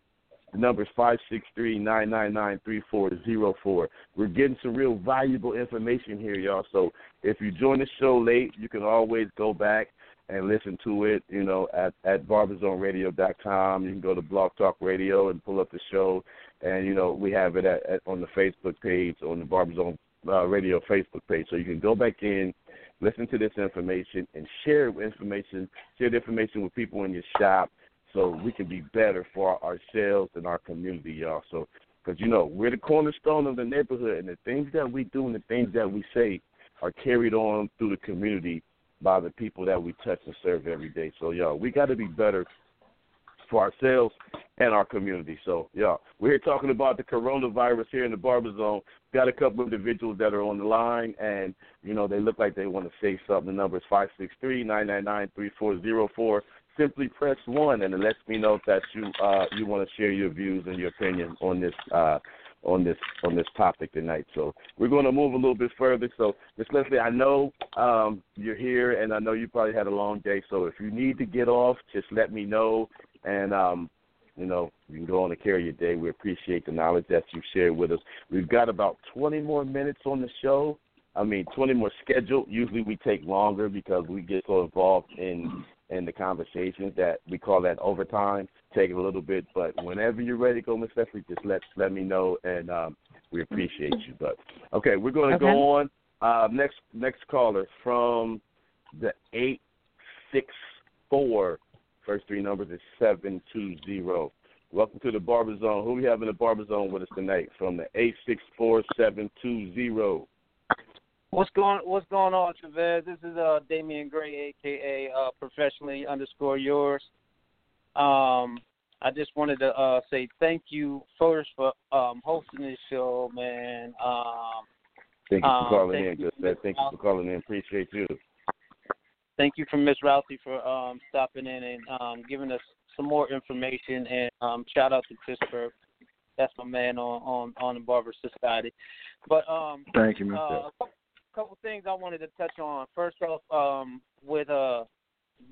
The number is five six three nine nine nine three four zero four. We're getting some real valuable information here, y'all. So if you join the show late, you can always go back and listen to it, you know, at at barberzoneradio.com. You can go to Blog Talk Radio and pull up the show, and you know we have it at, at on the Facebook page on the Barberzone uh, Radio Facebook page. So you can go back in, listen to this information, and share information, share the information with people in your shop, so we can be better for ourselves and our community, y'all. So, because you know we're the cornerstone of the neighborhood, and the things that we do and the things that we say are carried on through the community by the people that we touch and serve every day. So, y'all, we got to be better for ourselves and our community. So, y'all, we're here talking about the coronavirus here in the Barber Zone. Got a couple of individuals that are on the line, and you know they look like they want to say something. The number is five six three nine nine nine three four zero four. Simply press one, and it lets me know that you uh, you want to share your views and your opinion on this uh, on this on this topic tonight. So we're going to move a little bit further. So Miss Leslie, I know um, you're here, and I know you probably had a long day. So if you need to get off, just let me know, and um, you know you can go on and carry your day. We appreciate the knowledge that you shared with us. We've got about 20 more minutes on the show. I mean, 20 more scheduled. Usually we take longer because we get so involved in in the conversations that we call that overtime. Take it a little bit, but whenever you're ready to go, Miss Leslie, just let let me know, and um, we appreciate you. But okay, we're going to
Okay.
go on. Uh, next next caller from the eight six four. First three numbers is seven two zero. Welcome to the Barber Zone. Who we have in the Barber Zone with us tonight? From the eight six four seven two zero.
What's going What's going on, Chavez? This is uh Damian Gray, aka uh, professionally underscore yours. Um, I just wanted to uh say thank you first for um hosting this show, man. Um,
Thank you for
Um,
calling
thank
in.
you,
Good. Thank you for calling in. Appreciate you.
thank you from Miss Roste for um stopping in and um giving us some more information and um shout out to Christopher. That's my man on on on the Barber Society. But um
Thank you, Mr.
Uh, a couple, things I wanted to touch on. First off, um, with uh,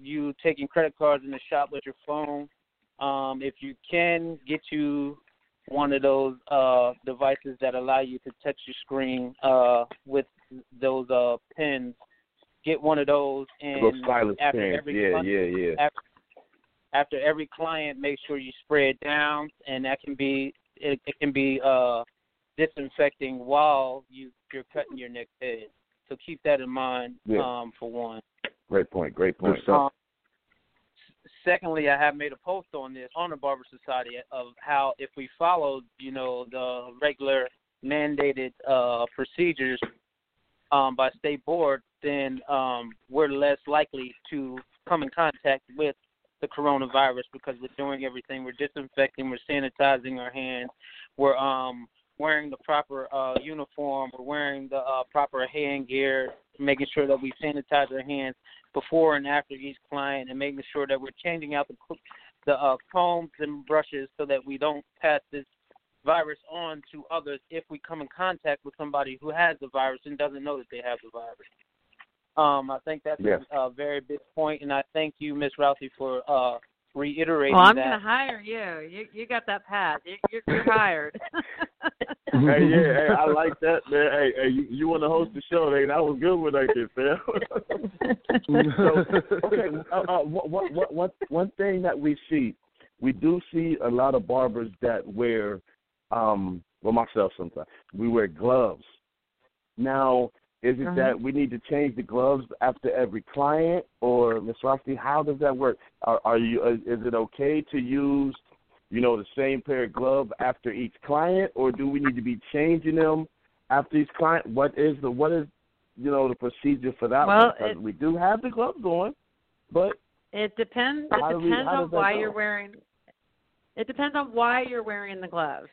you taking credit cards in the shop with your phone, um, if you can get you one of those uh, devices that allow you to touch your screen uh, with those uh, pins, get one of those. And
Those stylus
after
pants.
every
Yeah,
client-
yeah, yeah.
after, after every client, make sure you spray it down, and that can be it, it can be uh, disinfecting while you you're cutting your next head. So keep that in mind
Yeah.
um, for one.
Great point. Great point.
stuff.
Um, secondly, I have made a post on this on the Barber Society of how if we followed, you know, the regular mandated uh, procedures um, by state board, then um, we're less likely to come in contact with the coronavirus because we're doing everything. We're disinfecting, we're sanitizing our hands, we're um, wearing the proper uh, uniform, we're wearing the uh, proper hand gear, making sure that we sanitize our hands before and after each client, and making sure that we're changing out the the uh, combs and brushes so that we don't pass this virus on to others if we come in contact with somebody who has the virus and doesn't know that they have the virus. Um, I think that's
Yeah.
a, a very big point, and I thank you, Miss Roste, for uh, reiterating
Well, I'm
that.
going to hire you. You you got that pass. You, you're, you're hired. <laughs>
hey, yeah, hey, I like that, man. Hey, hey, you, you want to host the show? Hey, that was good one right there, fam. <laughs> so, okay, uh, uh, what, what, what, what, one thing that we see, we do see a lot of barbers that wear, um, well, myself sometimes, we wear gloves. Now, is it
Mhm.
that we need to change the gloves after every client, or Ms. Roxy, how does that work? Are, are you? uh, Is it okay to use, you know, the same pair of gloves after each client, or do we need to be changing them after each client? What is the what is, you know, the procedure for that
Well, it-
we do have the gloves on, but
It depends. It
do we-
depends on why
go?
you're wearing. It depends on why you're wearing the gloves.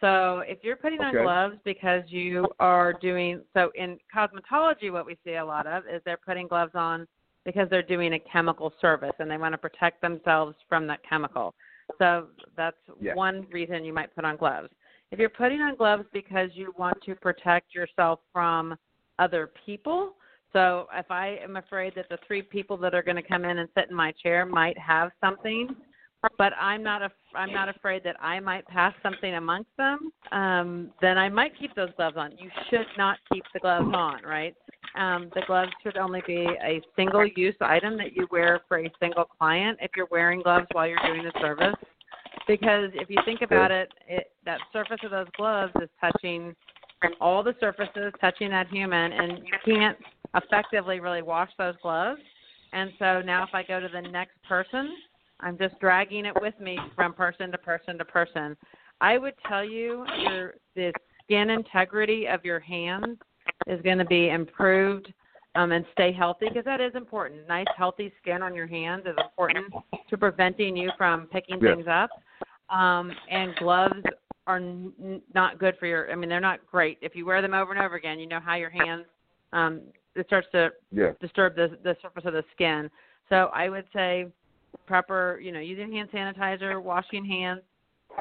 So if you're putting on gloves because you are doing so in cosmetology, what we see a lot of is they're putting gloves on because they're doing a chemical service and they want to protect themselves from that chemical. So that's
Yes.
one reason you might put on gloves. If you're putting on gloves because you want to protect yourself from other people, so if I am afraid that the three people that are going to come in and sit in my chair might have something, but I'm not a, I'm not afraid that I might pass something amongst them, um, then I might keep those gloves on. You should not keep the gloves on, right? Um, the gloves should only be a single use item that you wear for a single client if you're wearing gloves while you're doing the service. Because if you think about it, it that surface of those gloves is touching all the surfaces, touching that human, and you can't effectively really wash those gloves. And so now if I go to the next person, I'm just dragging it with me from person to person to person. I would tell you your the skin integrity of your hands is going to be improved um, and stay healthy because that is important. Nice, healthy skin on your hands is important to preventing you from picking
Yes.
things up. Um, and gloves are n- not good for your. I mean, they're not great. If you wear them over and over again, you know how your hands um, it starts to
Yeah.
disturb the the surface of the skin. So I would say proper, you know, using hand sanitizer, washing hands.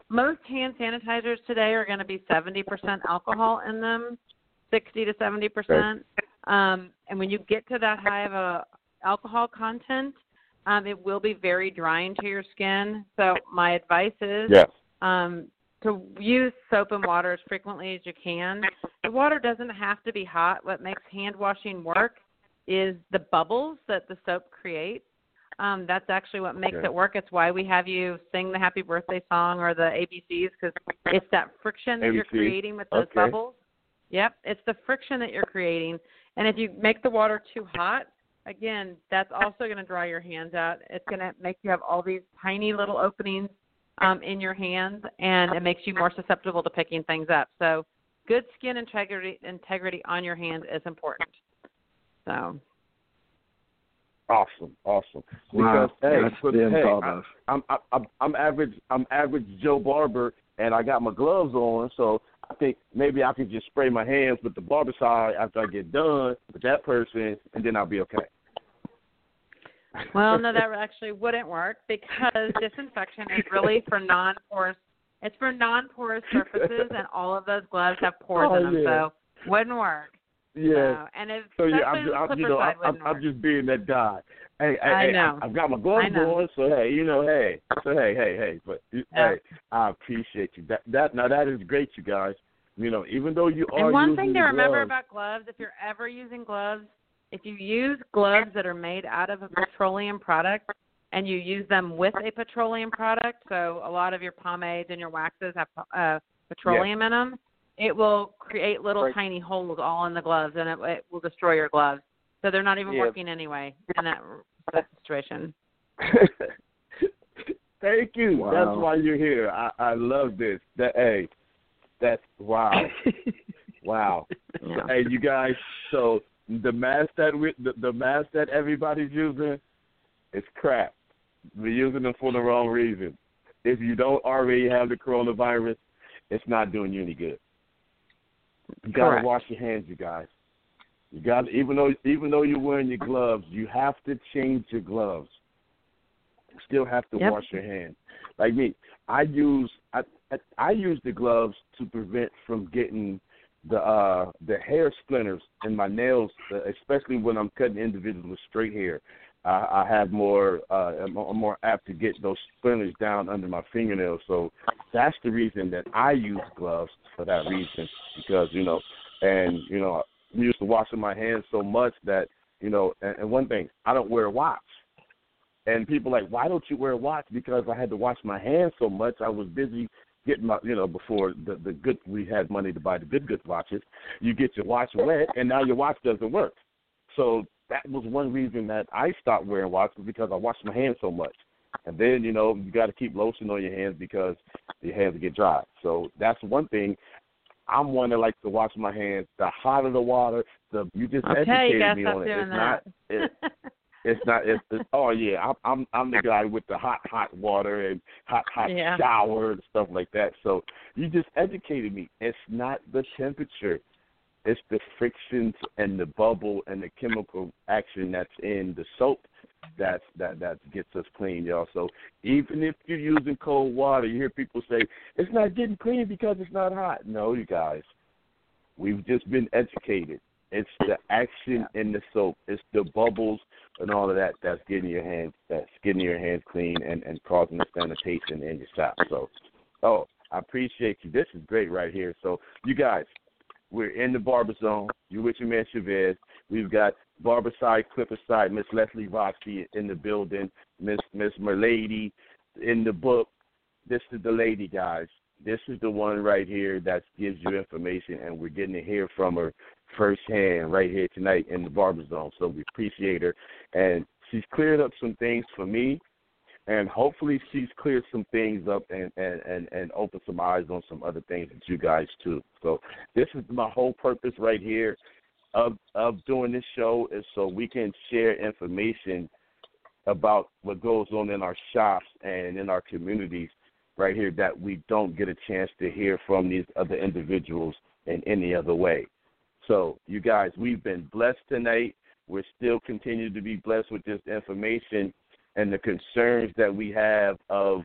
Most hand sanitizers today are going to be 70% alcohol in them, 60 to 70%. Um, and when you get to that high of a alcohol content, um, it will be very drying to your skin. So my advice is
Yes.
um, to use soap and water as frequently as you can. The water doesn't have to be hot. What makes hand washing work is the bubbles that the soap creates. Um, that's actually what makes
Okay.
it work. It's why we have you sing the happy birthday song or the ABCs because it's that friction that you're creating with those
Okay.
bubbles. Yep, it's the friction that you're creating. And if you make the water too hot, again, that's also going to dry your hands out. It's going to make you have all these tiny little openings um, in your hands, and it makes you more susceptible to picking things up. So, good skin integrity integrity on your hands is important. So,
Awesome, awesome.
Wow,
hey,
that's
but,
being
hey, I, I'm I'm I'm average I'm average Joe Barber and I got my gloves on, so I think maybe I could just spray my hands with the barbicide after I get done with that person, and then I'll be okay.
well, no, <laughs> that actually wouldn't work because disinfection is really for non-porous. It's for non-porous surfaces, and all of those gloves have pores
Oh,
in them,
yeah.
so wouldn't work.
Yeah.
So, and if
So yeah, I'm, just, I'm you know I'm, I'm, I'm just being that guy. Hey, hey,
I
hey,
know.
I've got my gloves on, so hey, you know, hey, so hey, hey, hey, but
Yeah.
hey, I appreciate you. That that now that is great, you guys. You know, even though you are
And one thing to remember
gloves,
about gloves, if you're ever using gloves, if you use gloves that are made out of a petroleum product and you use them with a petroleum product, so a lot of your pomades and your waxes have uh, petroleum in them, it will create little
Right.
tiny holes all in the gloves and it, it will destroy your gloves. So they're not even
Yeah.
working anyway in that, that situation. <laughs>
Thank you.
Wow.
That's why you're here. I I love this. That hey, that's wow, <laughs> wow.
Yeah.
Hey, you guys. So the mask that we, the, the mask that everybody's using, is crap. We're using them for the wrong reason. If you don't already have the coronavirus, it's not doing you any good. You gotta
Correct.
wash your hands, you guys. You got to even though even though you're wearing your gloves, you have to change your gloves. You still have to
Yep.
wash your hands. Like me, I use I, I I use the gloves to prevent from getting the uh the hair splinters in my nails, uh, especially when I'm cutting individuals with straight hair. I, I have more uh I'm I'm more apt to get those splinters down under my fingernails. So that's the reason that I use gloves for that reason because you know and you know I'm used to washing my hands so much that you know and, and one thing I don't wear a watch. And people like, why don't you wear a watch? Because I had to wash my hands so much. I was busy getting my, you know, before the the good we had money to buy the good good watches. You get your watch wet, and now your watch doesn't work. So that was one reason that I stopped wearing watches because I washed my hands so much. And then you know you got to keep lotion on your hands because your hands get dry. So that's one thing. I'm one that likes to wash my hands. The hotter the water, the you just
Okay,
educated me on it. It's not. It, it's not. It's, it's oh yeah. I'm I'm I'm the guy with the hot hot water and hot hot
Yeah.
shower and stuff like that. So you just educated me. It's not the temperature. It's the frictions and the bubble and the chemical action that's in the soap that's that that gets us clean, y'all. So even if you're using cold water, you hear people say it's not getting clean because it's not hot. No, you guys, we've just been educated. It's the action in the soap. It's the bubbles and all of that that's getting your hands that's getting your hands clean and and causing the sanitation in your shop. So, oh, I appreciate you. This is great right here. So, you guys, we're in the barber zone. You with your man Chavez. We've got Barbicide, Clippercide, Miss Leslie Roxy in the building, Miss Miss Merlady in the book. This is the lady, guys. This is the one right here that gives you information, and we're getting to hear from her firsthand right here tonight in the Barber Zone. So we appreciate her, and she's cleared up some things for me, and hopefully she's cleared some things up and and and and opened some eyes on some other things that you guys too. So this is my whole purpose right here of of doing this show is so we can share information about what goes on in our shops and in our communities right here that we don't get a chance to hear from these other individuals in any other way. So, you guys, we've been blessed tonight. We're still continuing to be blessed with this information and the concerns that we have of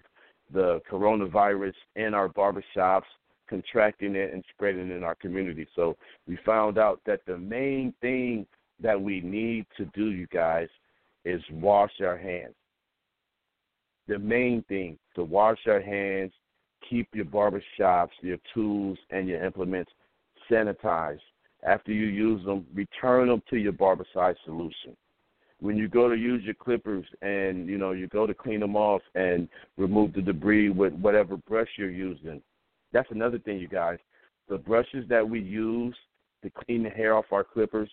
the coronavirus in our barbershops contracting it and spreading it in our community. So we found out that the main thing that we need to do, you guys, is wash our hands. The main thing to wash our hands, keep your barber shops, your tools, and your implements sanitized. After you use them, return them to your Barbicide solution. When you go to use your clippers and you know you go to clean them off and remove the debris with whatever brush you're using, that's another thing, you guys. The brushes that we use to clean the hair off our clippers,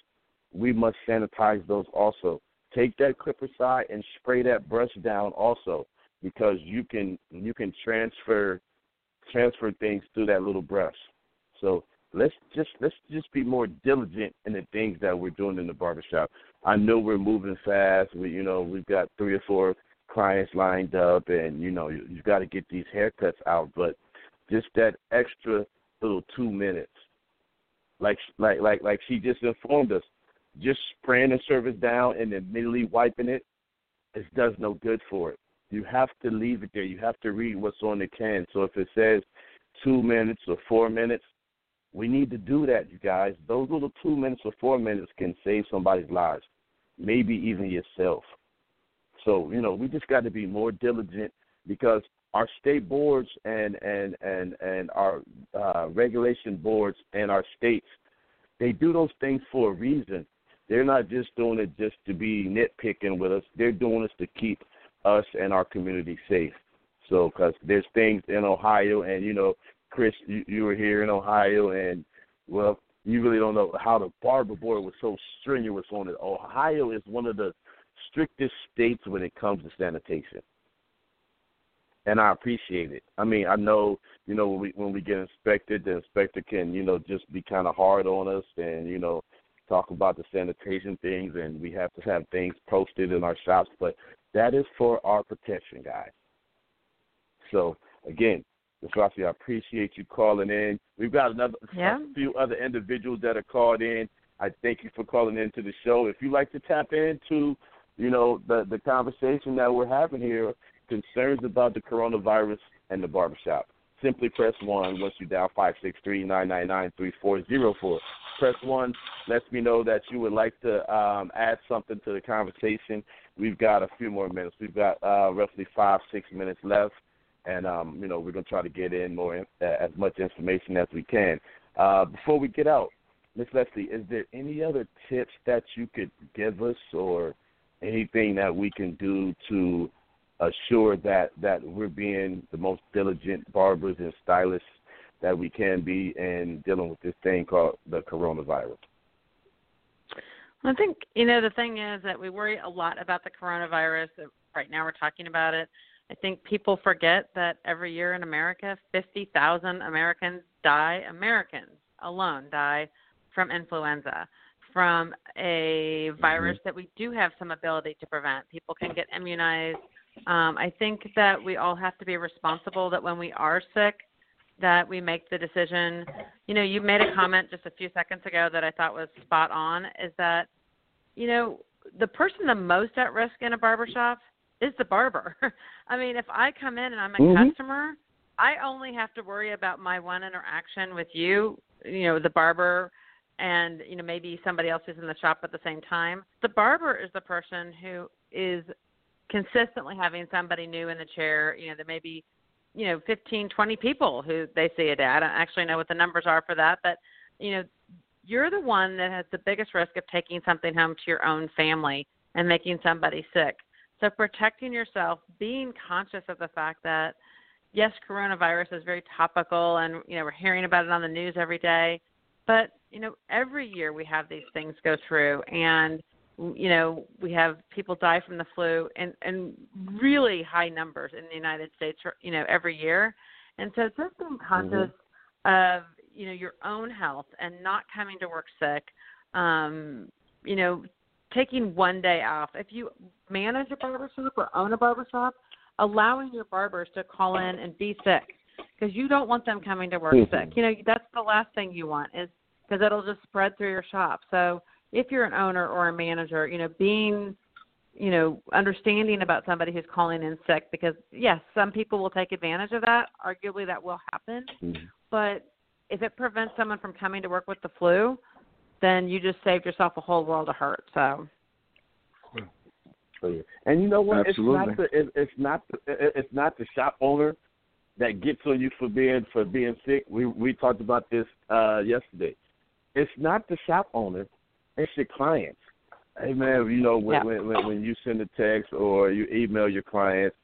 we must sanitize those also. Take that clipper side and spray that brush down also because you can you can transfer transfer things through that little brush. So let's just let's just be more diligent in the things that we're doing in the barbershop. I know we're moving fast. We you know we've got three or four clients lined up, and you know you, you've got to get these haircuts out. But just that extra little two minutes. Like like like like she just informed us, just spraying the surface down and immediately wiping it, it does no good for it. You have to leave it there. You have to read what's on the can. So if it says two minutes or four minutes, we need to do that, you guys. Those little two minutes or four minutes can save somebody's lives, maybe even yourself. So, you know, we just got to be more diligent because our state boards and and and and our uh, regulation boards and our states, they do those things for a reason. They're not just doing it just to be nitpicking with us. They're doing this to keep us and our community safe. So, because there's things in Ohio, and you know, Chris, you, you were here in Ohio, and well, you really don't know how the barber board was so strenuous on it. Ohio is one of the strictest states when it comes to sanitation and I appreciate it. I mean, I know, you know, when we when we get inspected, the inspector can, you know, just be kind of hard on us and you know, talk about the sanitation things, and we have to have things posted in our shops, but that is for our protection, guys. So again, Roste, I appreciate you calling in. We've got another
yeah.
a few other individuals that are called in. I thank you for calling into the show. If you'd like to tap into, you know, the the conversation that we're having here, concerns about the coronavirus and the barbershop. Simply press 1 once you dial 563-999-3404. Press 1 lets me know that you would like to um, add something to the conversation. We've got a few more minutes. We've got uh, roughly five, six minutes left. And, um, you know, we're to try to get in more uh, as much information as we can. Uh, before we get out, Miss Leslie, is there any other tips that you could give us or anything that we can do to assure that that we're being the most diligent barbers and stylists that we can be in dealing with this thing called the coronavirus.
I think you know the thing is that we worry a lot about the coronavirus. Right now, we're talking about it. I think people forget that every year in America, 50,000 Americans die. Americans alone die from influenza, from a virus mm-hmm. that we do have some ability to prevent. People can get immunized um, I think that we all have to be responsible that when we are sick, that we make the decision. You know, you made a comment just a few seconds ago that I thought was spot on. Is that you know the person the most at risk in a barbershop is the barber. <laughs> I mean, if I come in and I'm a
Mhm.
customer, I only have to worry about my one interaction with you, you know, the barber and you know maybe somebody else who's in the shop at the same time. The barber is the person who is consistently having somebody new in the chair, you know, there may be you know 15 20 people who they see a day. I don't actually know what the numbers are for that, but you know you're the one that has the biggest risk of taking something home to your own family and making somebody sick. So protecting yourself, being conscious of the fact that yes, coronavirus is very topical and you know we're hearing about it on the news every day, but you know every year we have these things go through and you know we have people die from the flu and and really high numbers in the United States you know every year. And so just being conscious of you know your own health and not coming to work sick um you know taking one day off. If you manage a barbershop or own a barbershop allowing your barbers to call in and be sick because you don't want them coming to work
Mhm.
sick you know that's the last thing you want is because it'll just spread through your shop. So if you're an owner or a manager you know being you know understanding about somebody who's calling in sick because yes some people will take advantage of that. Arguably that will happen.
Mhm.
but if it prevents someone from coming to work with the flu, then you just saved yourself a whole world of hurt. So
So. And you know what?
Absolutely.
It's not the it, it's not the, it, it's not the shop owner that gets on you for being for being sick. We we talked about this uh yesterday. It's not the shop owner. It's your clients. Hey man, you know when
Yeah.
when, when when you send a text or you email your clients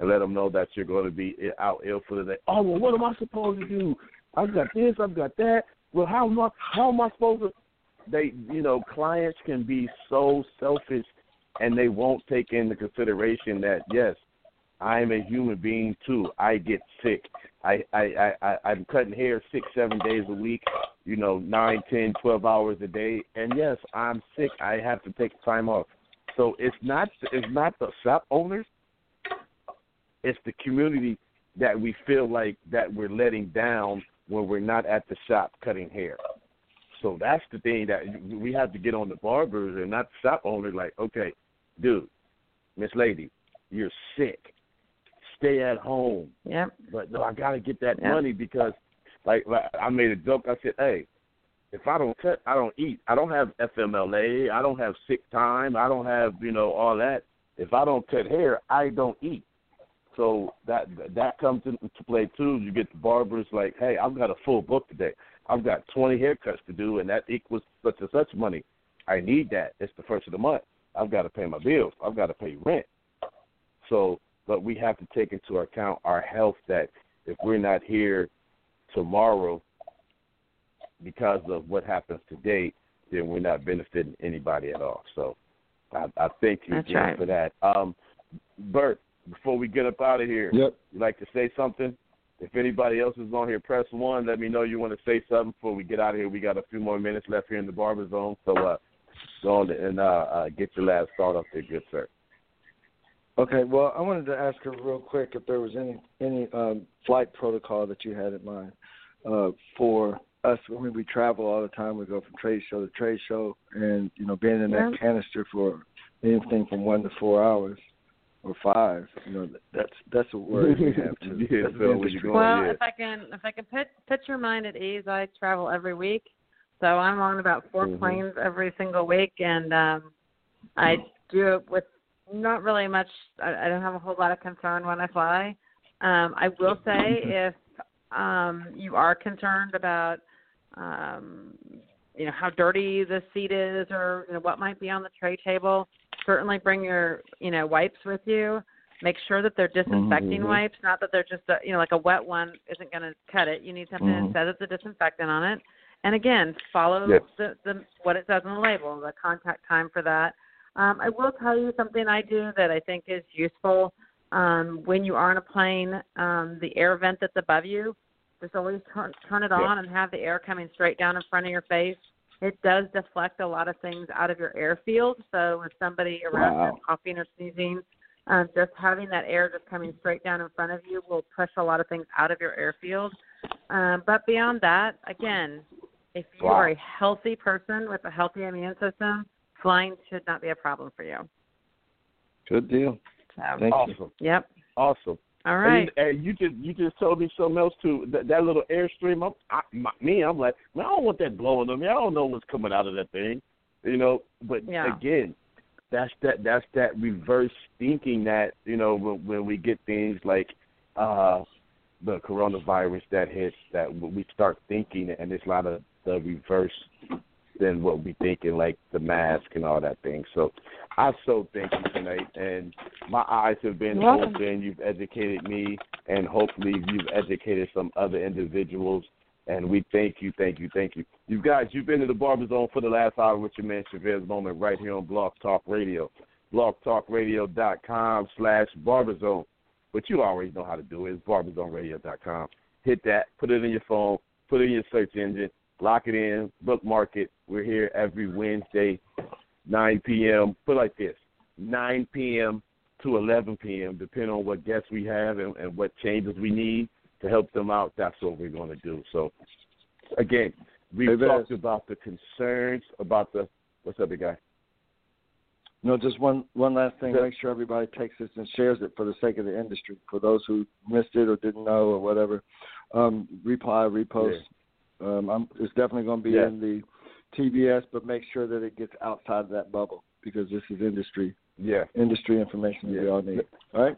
and let them know that you're going to be out ill for the day. Oh well, what am I supposed to do? I've got this, I've got that. Well, how am I how am I supposed to? They you know clients can be so selfish and they won't take into consideration that yes, I am a human being too. I get sick. I I I, I'm cutting hair six seven days a week. You know, nine, ten, twelve hours a day, and yes, I'm sick. I have to take time off. So it's not it's not the shop owners. It's the community that we feel like that we're letting down when we're not at the shop cutting hair. So that's the thing that we have to get on the barbers and not shop owners. Like, okay, dude, Miss Lady, you're sick. Stay at home.
yep.
But no, I gotta get that
Yeah.
money because, like, like, I made a joke. I said, hey, if I don't cut, I don't eat. I don't have FMLA. I don't have sick time. I don't have you know all that. If I don't cut hair, I don't eat. So that that comes into play too. You get the barbers like, hey, I've got a full book today. I've got 20 haircuts to do, and that equals such and such money. I need that. It's the first of the month. I've got to pay my bills. I've got to pay rent. So, but we have to take into account our health. That if we're not here tomorrow because of what happens today, then we're not benefiting anybody at all. So, I, I thank you
That's
again
right.
for that. Um, Bert, before we get up out of here,
Yep.
you like to say something? If anybody else is on here, press one. Let me know you want to say something before we get out of here. We got a few more minutes left here in the barber zone, so uh, go on and uh, uh, get your last thought up there, good sir.
Okay, well, I wanted to ask her real quick if there was any any um, flight protocol that you had in mind uh, for us. I mean, we travel all the time. We go from trade show to trade show, and you know, being in
Yeah.
that canister for anything from one to four hours or five, you know, that's that's a worry we <laughs> have too.
Yeah,
That's the
Phil, where you
industry.
going?
Well,
yeah.
if I can if I can put put your mind at ease, I travel every week. So I'm on about 4
Mhm.
planes every single week and um I do it with not really much I, I don't have a whole lot of concern when I fly. Um I will say if um you are concerned about um you know how dirty the seat is or you know what might be on the tray table, certainly bring your you know wipes with you. Make sure that they're disinfecting
Mhm.
wipes, not that they're just a, you know like a wet one isn't going to cut it. You need something
Mhm.
that says it's a disinfectant on it. And again, follow
Yes.
the, the what it says on the label, the contact time for that. Um, I will tell you something I do that I think is useful. Um, when you are on a plane, um, the air vent that's above you, just always turn turn it
Yeah.
on and have the air coming straight down in front of your face. It does deflect a lot of things out of your airfield. So if somebody around
Wow.
you is coughing or sneezing, um, just having that air just coming straight down in front of you will push a lot of things out of your airfield. Um, but beyond that, again, if you
Wow.
are a healthy person with a healthy immune system, flying should not be a problem for you.
Good deal.
So,
Thank you.
Yep.
awesome.
All
And you, and you just you just told me something else too. That that little airstream. I'm, I, my, me, I'm like, man, I don't want that blowing on me. I don't know what's coming out of that thing, you know. But
Yeah.
again, that's that that's that reverse thinking that you know when, when we get things like uh the coronavirus that hits that we start thinking and it's a lot of the reverse than what we thinking like the mask and all that thing. So I so thank you tonight and my eyes have been
welcome.
open. You've educated me and hopefully you've educated some other individuals and we thank you, thank you, thank you. You guys, you've been to the Barber Zone for the last hour with your man Chavez Moment right here on Blog Talk Radio. blogtalkradio.com slash barberzone. But you already know how to do it. It's barberzoneradio.com. Hit that, put it in your phone, put it in your search engine, lock it in, bookmark it. We're here every Wednesday, 9 p.m. Put it like this 9 p.m. to 11 p.m., depending on what guests we have and, and what changes we need to help them out. That's what we're going to do. So, again, we've
Hey,
talked about the concerns about the. What's up, big guy?
No, just one one last thing. Make sure everybody takes this and shares it for the sake of the industry. For those who missed it or didn't know or whatever, um, reply, repost. Um, I'm, it's definitely going to be
Yeah.
in the TBS, but make sure that it gets outside of that bubble because this is industry
Yeah.
industry information that we all need. All right.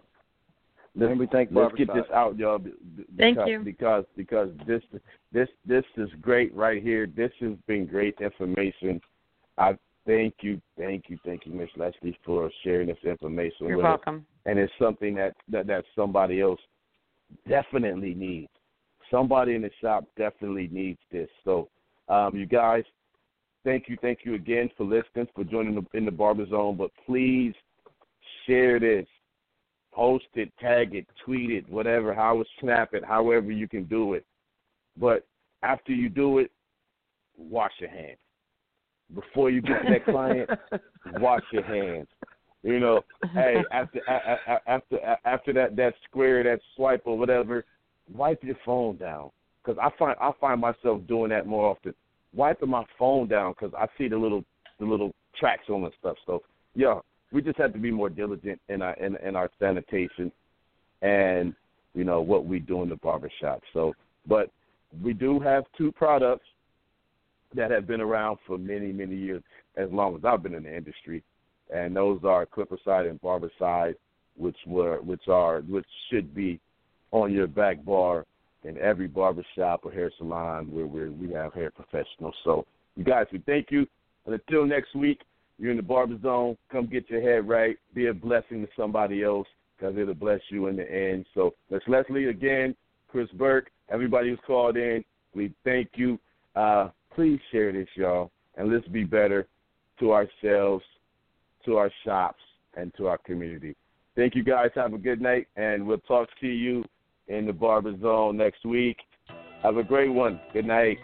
Let's,
And we thank
let's get this out, y'all. be- be-
Thank you.
Because because this this this is great right here. This has been great information. I thank you, thank you, thank you, Miss Leslie, for sharing this information
You're
with us.
welcome.
And it's something that, that that somebody else definitely needs. Somebody in the shop definitely needs this. So, um, you guys, thank you, thank you again for listening, for joining the, in the Barber Zone. But please share this, post it, tag it, tweet it, whatever, how it, snap it, however you can do it. But after you do it, wash your hands. Before you get to that client, <laughs> wash your hands. You know, hey, after after after that that square, that swipe or whatever, wipe your phone down. Because I find I find myself doing that more often. Wiping my phone down because I see the little the little tracks on and stuff. So yeah, we just have to be more diligent in our in, in our sanitation and you know what we do in the barbershop. So, but we do have two products that have been around for many many years, as long as I've been in the industry and those are Clippercide and Barbicide, which were which are which should be on your back bar in every barber shop or hair salon where we we have hair professionals. So you guys, we thank you. And until next week, you're in the barber zone. Come get your head right. Be a blessing to somebody else because it'll bless you in the end. So Miss Leslie again, Chris Burke, everybody who's called in, we thank you. Uh, please share this, y'all, and let's be better to ourselves to our shops and to our community. Thank you guys. Have a good night, and we'll talk to you in the Barber Zone next week. Have a great one. Good night.